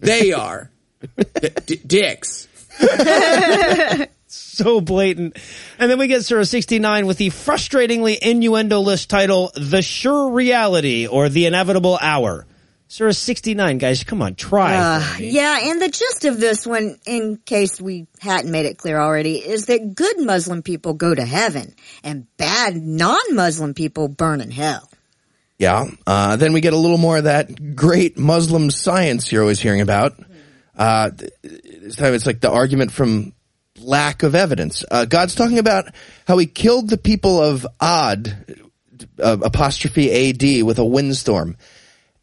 They are. D- d- dicks. *laughs* so blatant. And then we get Surah 69 with the frustratingly innuendo list title, The Sure Reality or The Inevitable Hour. Surah 69, guys, come on, try. Uh, yeah, and the gist of this one, in case we hadn't made it clear already, is that good Muslim people go to heaven and bad non-Muslim people burn in hell. Yeah. Uh, then we get a little more of that great Muslim science you're always hearing about. Uh, this time it's like the argument from lack of evidence. Uh, God's talking about how he killed the people of Ad, uh, apostrophe AD, with a windstorm,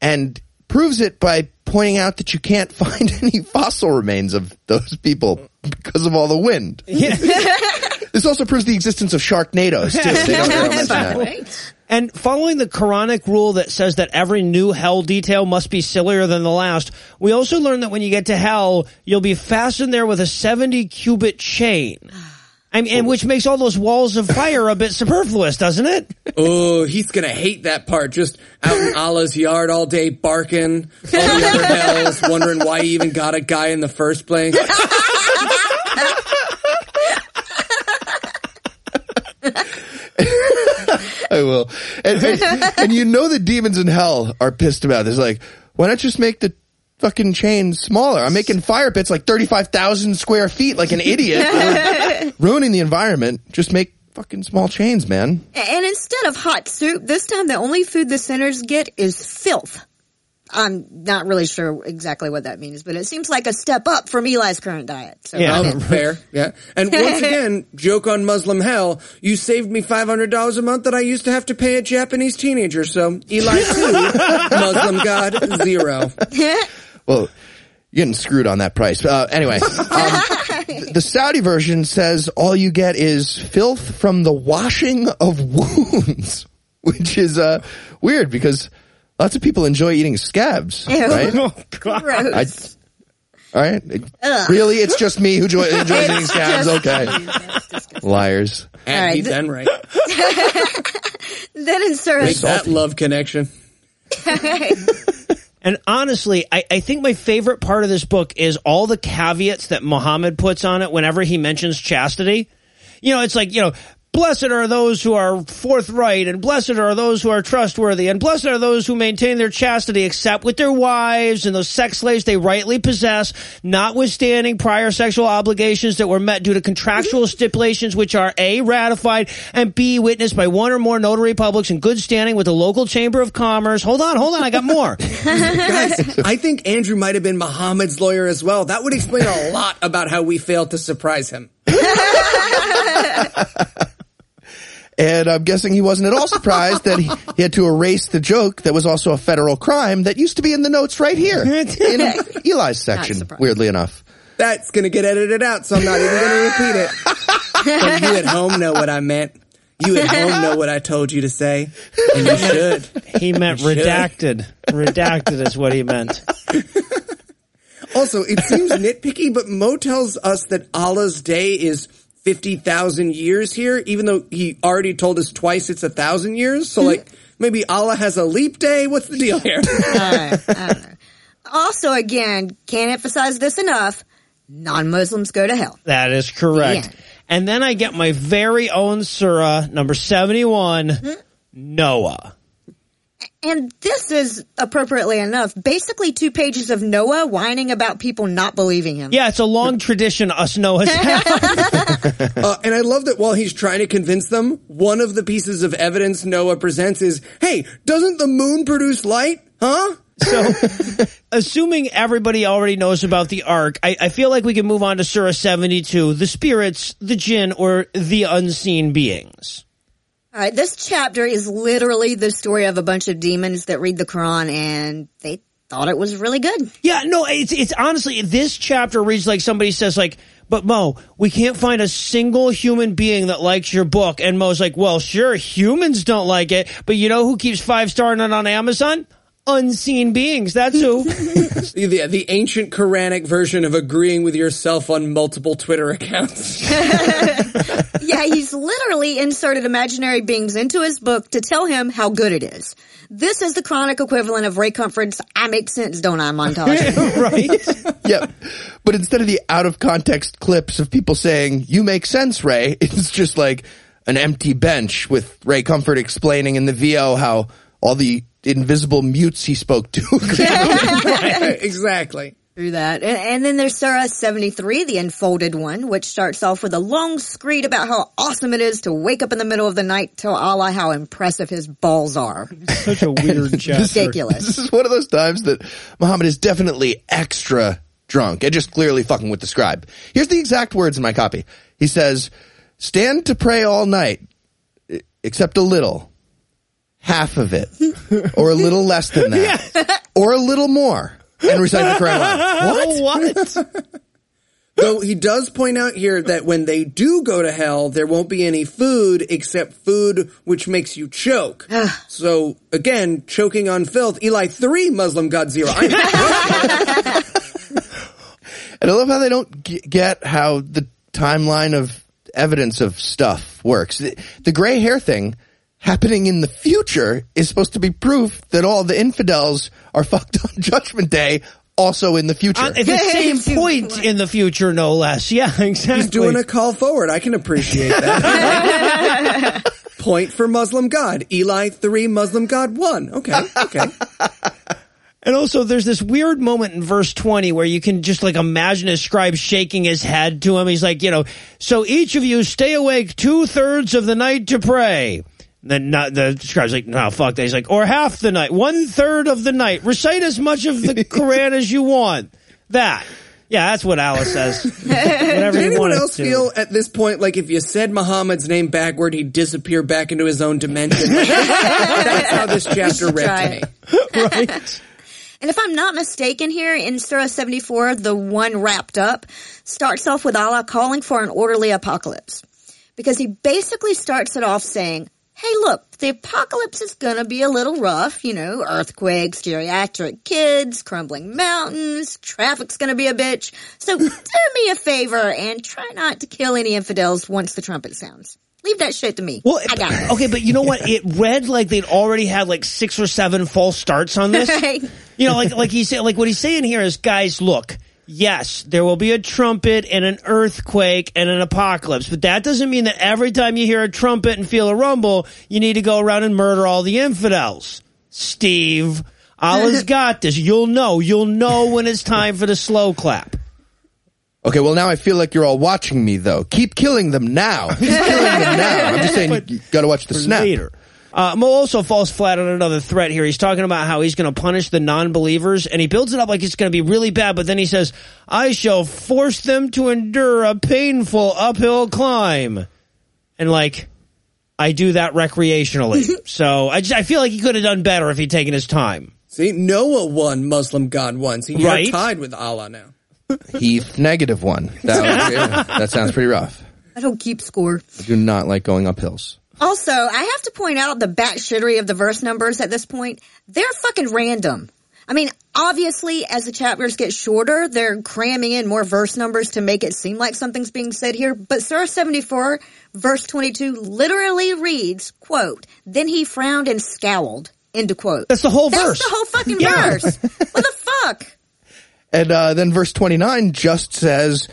and proves it by pointing out that you can't *laughs* find any fossil remains of those people because of all the wind. *laughs* this also proves the existence of Sharknadoes too. They don't, they mention that. *laughs* And following the Quranic rule that says that every new hell detail must be sillier than the last, we also learn that when you get to hell, you'll be fastened there with a 70 cubit chain. I mean, and which makes all those walls of fire a bit superfluous, doesn't it? Oh, he's gonna hate that part. Just out in Allah's yard all day barking, all the other hells, wondering why he even got a guy in the first place. I will. And, and, and you know the demons in hell are pissed about this. Like, why not just make the fucking chain smaller? I'm making fire pits like 35,000 square feet like an idiot. *laughs* ruining the environment. Just make fucking small chains, man. And instead of hot soup, this time the only food the sinners get is filth. I'm not really sure exactly what that means, but it seems like a step up from Eli's current diet. So Yeah, I'm oh, *laughs* fair. Yeah. And *laughs* once again, joke on Muslim hell. You saved me $500 a month that I used to have to pay a Japanese teenager. So Eli two, Muslim God zero. Well, you're getting screwed on that price. Uh, anyway, um, the Saudi version says all you get is filth from the washing of wounds, *laughs* which is uh, weird because lots of people enjoy eating scabs, Ew. right? *laughs* Oh, God. Gross. All right. Ugh. Really? It's just me who enjoy, enjoys eating scabs? Okay. you. That's disgusting. Liars. And All right, he's *laughs* then right. Then in Surah Make that love connection. And honestly, I, I think my favorite part of this book is all the caveats that Muhammad puts on it whenever he mentions chastity. You know, it's like, you know, blessed are those who are forthright and blessed are those who are trustworthy and blessed are those who maintain their chastity except with their wives and those sex slaves they rightly possess, notwithstanding prior sexual obligations that were met due to contractual stipulations which are A, ratified and B, witnessed by one or more notary publics in good standing with the local chamber of commerce. Hold on, hold on, I got more. *laughs* Guys, *laughs* I think Andrew might have been Muhammad's lawyer as well. That would explain a lot about how we failed to surprise him. *laughs* And I'm guessing he wasn't at all surprised that he, he had to erase the joke that was also a federal crime that used to be in the notes right here *laughs* in Eli's section, weirdly enough. That's going to get edited out, so I'm not even going to repeat it. But you at home know what I meant. You at home know what I told you to say, and you should. He meant should. redacted. redacted is what he meant. Also, it seems nitpicky, but Mo tells us that Allah's day is 50,000 years here, even though he already told us twice it's a thousand years. So like, maybe Allah has a leap day? What's the deal here? I don't know. Also, again, can't emphasize this enough. Non-Muslims go to hell. That is correct. Yeah. And then I get my very own surah, number 71, hmm? Noah. And this is, appropriately enough, basically two pages of Noah whining about people not believing him. Yeah, it's a long tradition us Noahs have. *laughs* *laughs* Uh, and I love that while he's trying to convince them, one of the pieces of evidence Noah presents is, hey, doesn't the moon produce light? Huh? So, *laughs* assuming everybody already knows about the ark, I, I feel like we can move on to Surah 72, the spirits, the jinn, or the unseen beings. All right, this chapter is literally the story of a bunch of demons that read the Quran and they thought it was really good. Yeah, no, it's, it's honestly, this chapter reads like somebody says like, but Mo, we can't find a single human being that likes your book. And Mo's like, well, sure, humans don't like it, but you know who keeps five starring it on Amazon? Unseen beings. That's who. *laughs* The, the ancient Quranic version of agreeing with yourself on multiple Twitter accounts. *laughs* Yeah, he's literally inserted imaginary beings into his book to tell him how good it is. This is the Quranic equivalent of Ray Comfort's I Make Sense, Don't I montage. *laughs* right? Yep. But instead of the out of context clips of people saying, you make sense, Ray, it's just like an empty bench with Ray Comfort explaining in the VO how all the invisible mutes he spoke to. *laughs* exactly. Through that. And, and then there's Surah 73, the unfolded one, which starts off with a long screed about how awesome it is to wake up in the middle of the night, tell Allah how impressive his balls are. Such a weird *laughs* chapter. Ridiculous. This is one of those times that Muhammad is definitely extra drunk and just clearly fucking with the scribe. Here's the exact words in my copy. He says, stand to pray all night, except a little, half of it, or a little less than that, *laughs* or a little more, and recite the Quran. *laughs* What? What? Though he does point out here that when they do go to hell, there won't be any food except food which makes you choke. *sighs* Ah. so again, choking on filth. Eli three, Muslim God zero. I'm *laughs* And I love how they don't g- get how the timeline of evidence of stuff works. The, the gray hair thing happening in the future is supposed to be proof that all the infidels are *laughs* fucked on Judgment Day also in the future. Uh, at the same point in the future, no less. Yeah, *laughs* exactly. He's doing a call forward. I can appreciate that. *laughs* Point for Muslim God. Eli three, Muslim God one. Okay, okay. And also, there's this weird moment in verse 20 where you can just like imagine a scribe shaking his head to him. He's like, you know, so each of you stay awake two thirds of the night to pray. Then not, the scribe's like, no, fuck that. He's like, or half the night, one third of the night. Recite as much of the *laughs* Quran as you want. That. Yeah, that's what Alice says. *laughs* Whatever Does you anyone want else to. feel at this point like if you said Muhammad's name backward, he'd disappear back into his own dimension? *laughs* That's how this chapter read to me. right? And if I'm not mistaken here, in Surah 74, the one wrapped up starts off with Allah calling for an orderly apocalypse. Because he basically starts it off saying, hey look, the apocalypse is gonna be a little rough, you know, earthquakes, geriatric kids, crumbling mountains, traffic's gonna be a bitch. So *laughs* do me a favor and try not to kill any infidels once the trumpet sounds. Leave that shit to me. Well, I got it. okay, but you know what? *laughs* It read like they'd already had like six or seven false starts on this. Right. You know, like like he said, like what he's saying here is, guys, look. Yes, there will be a trumpet and an earthquake and an apocalypse, but that doesn't mean that every time you hear a trumpet and feel a rumble, you need to go around and murder all the infidels. Steve, Allah's *laughs* got this. You'll know. You'll know when it's time for the slow clap. Okay, well now I feel like you're all watching me though. Keep killing them now. Keep *laughs* killing them now. I'm just saying you, you gotta watch the snap. later. Uh, Mo also falls flat on another threat here. He's talking about how he's going to punish the non-believers, and he builds it up like it's going to be really bad. But then he says, "I shall force them to endure a painful uphill climb," and like, I do that recreationally. *laughs* so I just, I feel like he could have done better if he'd taken his time. See, Noah won Muslim God once. He Right. are tied with Allah now. *laughs* Heath negative one. That, was- that sounds pretty rough. I don't keep score. I do not like going up hills. Also, I have to point out the batshittery of the verse numbers at this point. They're fucking random. I mean, obviously, as the chapters get shorter, they're cramming in more verse numbers to make it seem like something's being said here. But Surah 74, verse 22, literally reads, quote, Then he frowned and scowled, end quote. That's the whole That's verse. the whole fucking Yeah. verse. what the fuck? *laughs* And uh, then verse 29 just says,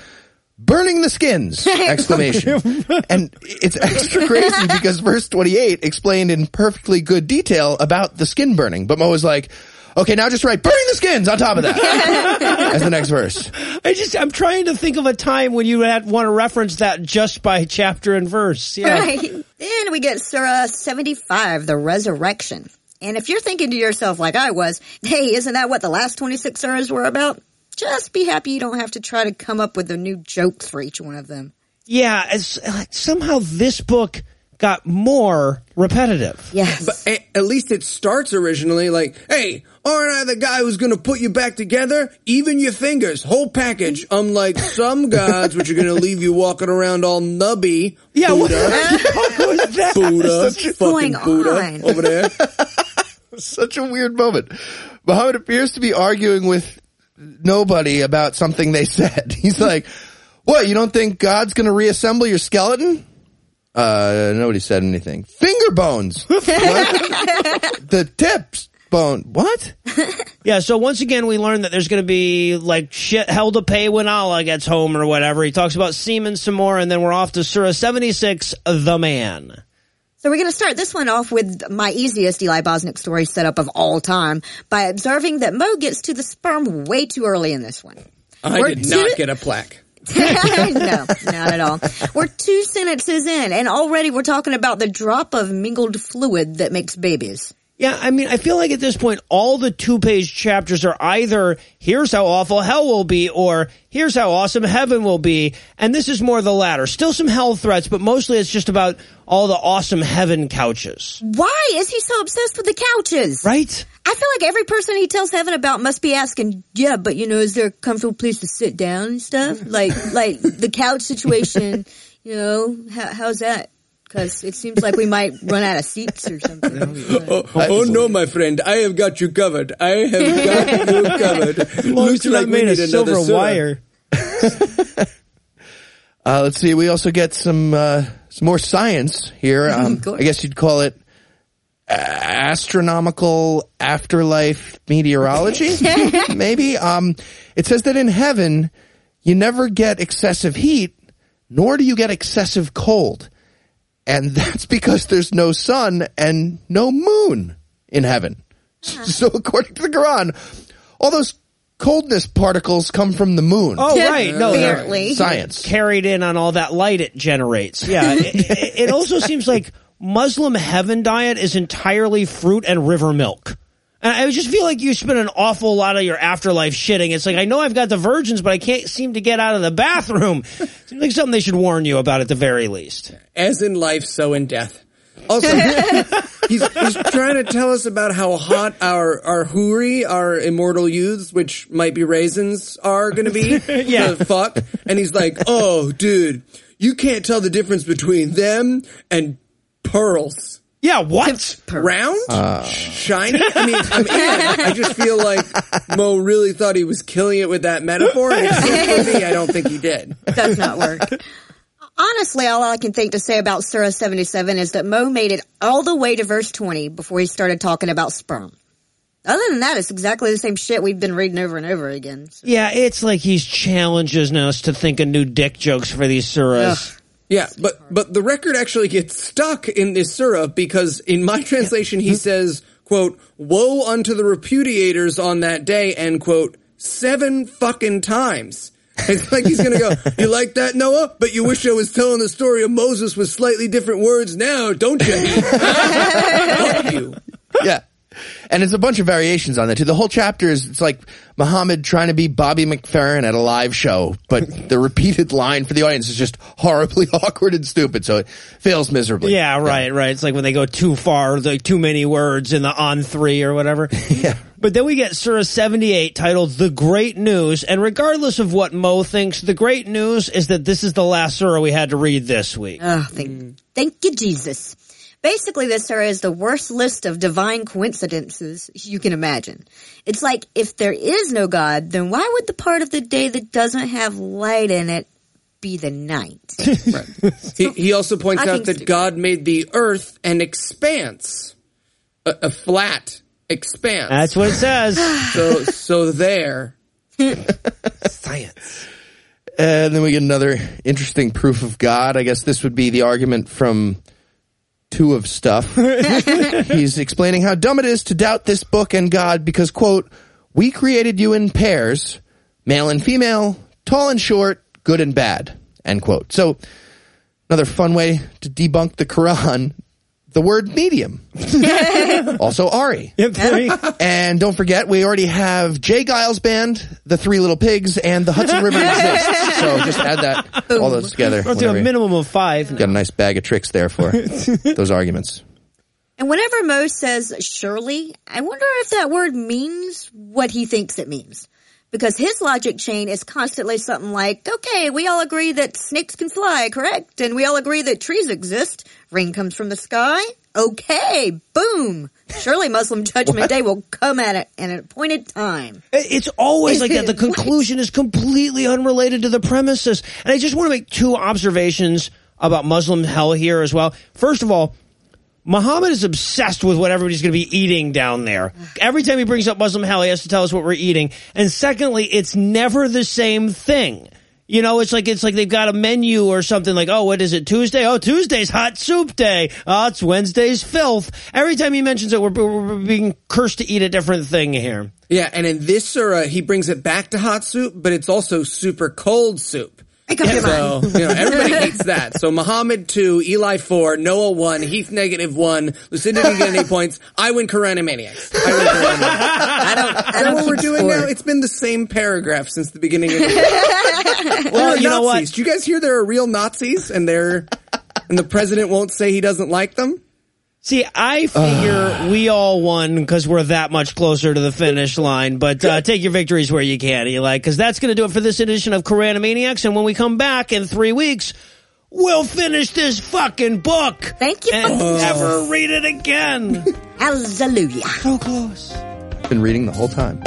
burning the skins! *laughs* Exclamation. and it's extra crazy because verse 28 explained in perfectly good detail about the skin burning. But Mo was like, okay, now just write burning the skins on top of that *laughs* as the next verse. I just, I'm trying to think of a time when you had want to reference that just by chapter and verse. Yeah. Right. Then we get Surah 75, the resurrection. And if you're thinking to yourself like I was, hey, isn't that what the last 26 surahs were about? Just be happy you don't have to try to come up with a new joke for each one of them. Yeah. It's, like, somehow this book got more repetitive. Yes. But a- at least it starts originally like, hey, aren't I the guy who's gonna put you back together? Even your fingers, whole package. Unlike some gods, which are gonna leave you walking around all nubby. Yeah, what Buddha, the was that? Buddha, What's fucking going Buddha on? over there. *laughs* Such a weird moment. Muhammad appears to be arguing with nobody about something they *laughs* said. *laughs* He's like, what, you don't think God's gonna reassemble your skeleton? Uh, nobody said anything. Finger bones. *laughs* The tips bone. What? Yeah, so once again, we learn that there's going to be like shit hell to pay when Allah gets home or whatever. He talks about semen some more, and then we're off to Surah 76, The Man. So we're going to start this one off with my easiest Eli Bosnick story setup of all time by observing that Mo gets to the sperm way too early in this one. I We're did two- not get a plaque. *laughs* no, not at all. We're two sentences in, and already we're talking about the drop of mingled fluid that makes babies. Yeah, I mean, I feel like at this point, all the two page chapters are either, here's how awful hell will be, or here's how awesome heaven will be. And this is more the latter. Still some hell threats, but mostly it's just about all the awesome heaven couches. Why is he so obsessed with the couches? Right? I feel like every person he tells heaven about must be asking, yeah, but you know, is there a comfortable place to sit down and stuff? Like, like the couch situation, *laughs* you know, how, how's that? Cause it seems like we might run out of seats or something. Oh, oh no, my friend, I have got you covered. I have got you *laughs* covered. As long as Looks you're like we made of need another silver wire. *laughs* Uh, let's see. We also get some, uh, some more science here. *laughs* Um, I guess you'd call it astronomical afterlife meteorology, maybe. Um, it says that in heaven, you never get excessive heat, nor do you get excessive cold. And *laughs* that's because there's no sun and no moon in heaven. So according to the Quran, all those coldness particles come from the moon. Oh, right. No, Apparently. Science. carried in on all that light it generates. Yeah. *laughs* it, it- it also seems like Muslim heaven diet is entirely fruit and river milk. And I just feel like you spend an awful lot of your afterlife shitting. It's like, I know I've got the virgins, but I can't seem to get out of the bathroom. *laughs* Seems like something they should warn you about at the very least. As in life, so in death. Also, *laughs* he's, he's trying to tell us about how hot our, our houri, our immortal youths, which might be raisins, are gonna be. *laughs* Yeah. The fuck. And he's like, oh, dude, you can't tell the difference between them and pearls. Yeah, what? Round? Uh, Shiny? I mean, I'm in. *laughs* I just feel like Mo really thought he was killing it with that metaphor. And it seems for me, I don't think he did. *laughs* does not work. Honestly, all I can think to say about Surah 77 is that Mo made it all the way to verse 20 before he started talking about sperm. Other than that, it's exactly the same shit we've been reading over and over again. So- Yeah, it's like he's challenging us to think of new dick jokes for these surahs. Yeah, but but the record actually gets stuck in this surah because in my *laughs* translation he says, quote, woe unto the repudiators on that day, end quote, seven fucking times. It's like he's gonna go, you *laughs* like that, Noah? But you wish I was telling the story of Moses with slightly different words now, don't you? *laughs* Fuck you. yeah. And it's a bunch of variations on that too. The whole chapter is it's like Muhammad trying to be Bobby McFerrin at a live show, but *laughs* the repeated line for the audience is just horribly *laughs* awkward and stupid, so it fails miserably. Yeah, right, right. It's like when they go too far, like too many words in the on three or whatever. *laughs* yeah. But then we get Surah 78 titled The Great News. And regardless of what Mo thinks, the great news is that this is the last Surah we had to read this week. Oh, thank, thank you, Jesus. Basically, this surah is the worst list of divine coincidences you can imagine. It's like if there is no God, then why would the part of the day that doesn't have light in it be the night? *laughs* He, he also points Fucking out that stupid. God made the earth an expanse, a, a flat expanse. That's what it says. *sighs* so, so there. *laughs* Science. And then we get another interesting proof of God. I guess this would be the argument from two of stuff. *laughs* He's explaining how dumb it is to doubt this book and God because, quote, we created you in pairs, male and female, tall and short, good and bad, end quote. So another fun way to debunk the Quran, the word medium. *laughs* also Ari. and don't forget, we already have J. Geils Band, the Three Little Pigs, and the Hudson River exists. So just add that, all those together. We'll do a minimum of five. Got a nice bag of tricks there for *laughs* those arguments. And whenever Mo says surely, I wonder if that word means what he thinks it means. Because his logic chain is constantly something like, okay, we all agree that snakes can fly, correct? And we all agree that trees exist. Rain comes from the sky. Okay, boom. Surely Muslim Judgment Day will come at it in an appointed time. It's always like that. The *laughs* conclusion is completely unrelated to the premises. And I just want to make two observations about Muslim hell here as well. First of all, Muhammad is obsessed with what everybody's going to be eating down there. Every time he brings up Muslim hell, he has to tell us what we're eating. And secondly, it's never the same thing. You know, it's like it's like they've got a menu or something like, oh, what is it? Tuesday? Oh, Tuesday's hot soup day. Oh, it's Wednesday's filth. Every time he mentions it, we're, we're being cursed to eat a different thing here. Yeah, and in this surah, he brings it back to hot soup, but it's also super cold soup. Make up your So, mind. you know, everybody *laughs* hates that. So Muhammad 2, Eli 4, Noah 1, Heath negative 1, Lucinda didn't get any points. I win Quran Maniacs. I win Quran *laughs* Maniacs. I don't, I don't what we're doing score. now? It's been the same paragraph since the beginning of the *laughs* Well, you know what? Nazis. Do you guys hear there are real Nazis and they're and the president won't say he doesn't like them? See, I figure *sighs* we all won because we're that much closer to the finish line. But uh, take your victories where you can, Eli, because that's going to do it for this edition of Quran Maniacs. And when we come back in three weeks, we'll finish this fucking book Thank you. and for never read it again. *laughs* Hallelujah. so close. Been reading the whole time.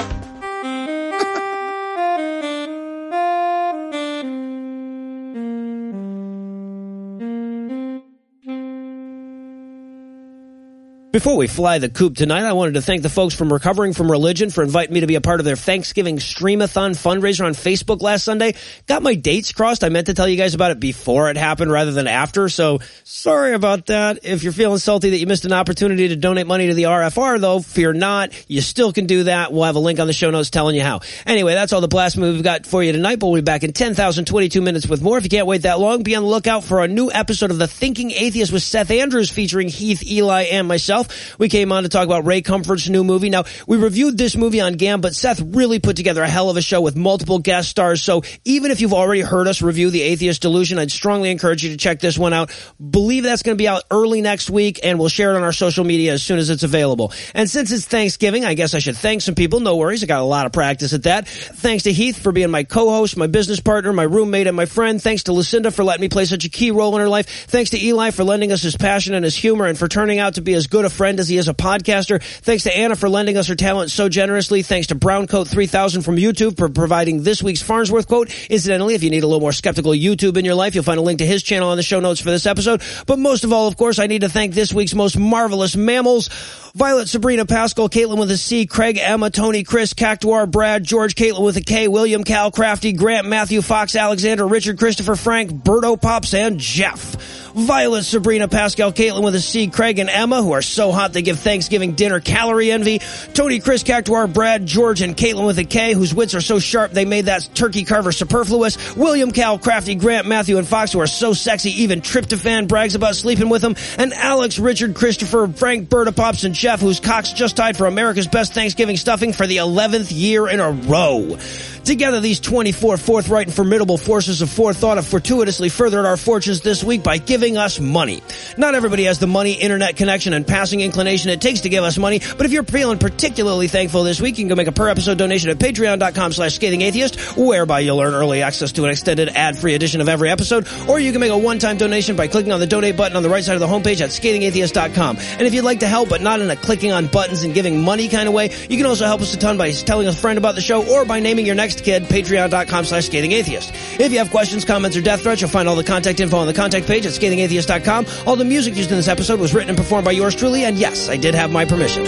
Before we fly the coop tonight, I wanted to thank the folks from Recovering from Religion for inviting me to be a part of their Thanksgiving Streamathon fundraiser on Facebook last Sunday. Got my dates crossed. I meant to tell you guys about it before it happened rather than after, so sorry about that. If you're feeling salty that you missed an opportunity to donate money to the RFR though, fear not. You still can do that. We'll have a link on the show notes telling you how. Anyway, that's all the blasphemy we've got for you tonight, but we'll be back in 10,022 minutes with more. If you can't wait that long, be on the lookout for a new episode of The Thinking Atheist with Seth Andrews featuring Heath, Eli, and myself. We came on to talk about Ray Comfort's new movie. Now, we reviewed this movie on GAM, but Seth really put together a hell of a show with multiple guest stars. So even if you've already heard us review The Atheist Delusion, I'd strongly encourage you to check this one out. Believe that's going to be out early next week, and we'll share it on our social media as soon as it's available. And since it's Thanksgiving, I guess I should thank some people. No worries. I got a lot of practice at that. Thanks to Heath for being my co-host, my business partner, my roommate, and my friend. Thanks to Lucinda for letting me play such a key role in her life. Thanks to Eli for lending us his passion and his humor and for turning out to be as good a friend as he is a podcaster. Thanks to Anna for lending us her talent so generously. Thanks to Browncoat 3000 from YouTube for providing this week's Farnsworth quote. Incidentally, if you need a little more skeptical YouTube in your life, you'll find a link to his channel on the show notes for this episode. But most of all, of course, I need to thank this week's most marvelous mammals. Violet, Sabrina, Pascal, Caitlin with a C, Craig, Emma, Tony, Chris, Cactuar, Brad, George, Caitlin with a K, William, Cal, Crafty, Grant, Matthew, Fox, Alexander, Richard, Christopher, Frank, Berto, Pops, and Jeff. Violet, Sabrina, Pascal, Caitlin with a C, Craig and Emma, who are so hot they give Thanksgiving dinner calorie envy. Tony, Chris, Cactuar, Brad, George, and Caitlin with a K, whose wits are so sharp they made that turkey carver superfluous. William, Cal, Crafty, Grant, Matthew, and Fox, who are so sexy even Tryptophan brags about sleeping with them. And Alex, Richard, Christopher, Frank, Berta Pops, and Jeff, whose cocks just tied for America's best Thanksgiving stuffing for the 11th year in a row. Together, these 24 forthright and formidable forces of forethought have fortuitously furthered our fortunes this week by giving us money. Not everybody has the money, internet connection, and inclination it takes to give us money, but if you're feeling particularly thankful this week, you can go make a per episode donation at patreon.com slash scathingatheist, whereby you'll earn early access to an extended ad-free edition of every episode, or you can make a one-time donation by clicking on the donate button on the right side of the homepage at scathingatheist.com. And if you'd like to help, but not in a clicking on buttons and giving money kind of way, you can also help us a ton by telling a friend about the show or by naming your next kid, patreon.com slash scathingatheist. If you have questions, comments, or death threats, you'll find all the contact info on the contact page at scathingatheist.com. All the music used in this episode was written and performed by yours truly, and yes, I did have my permission.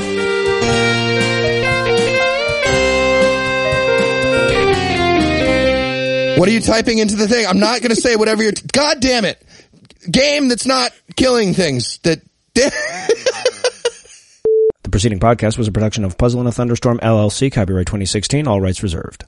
What are you typing into the thing? I'm not going to say whatever you're. T- God damn it! Game that's not killing things. That. *laughs* The preceding podcast was a production of Puzzle in a Thunderstorm LLC, copyright 2016, all rights reserved.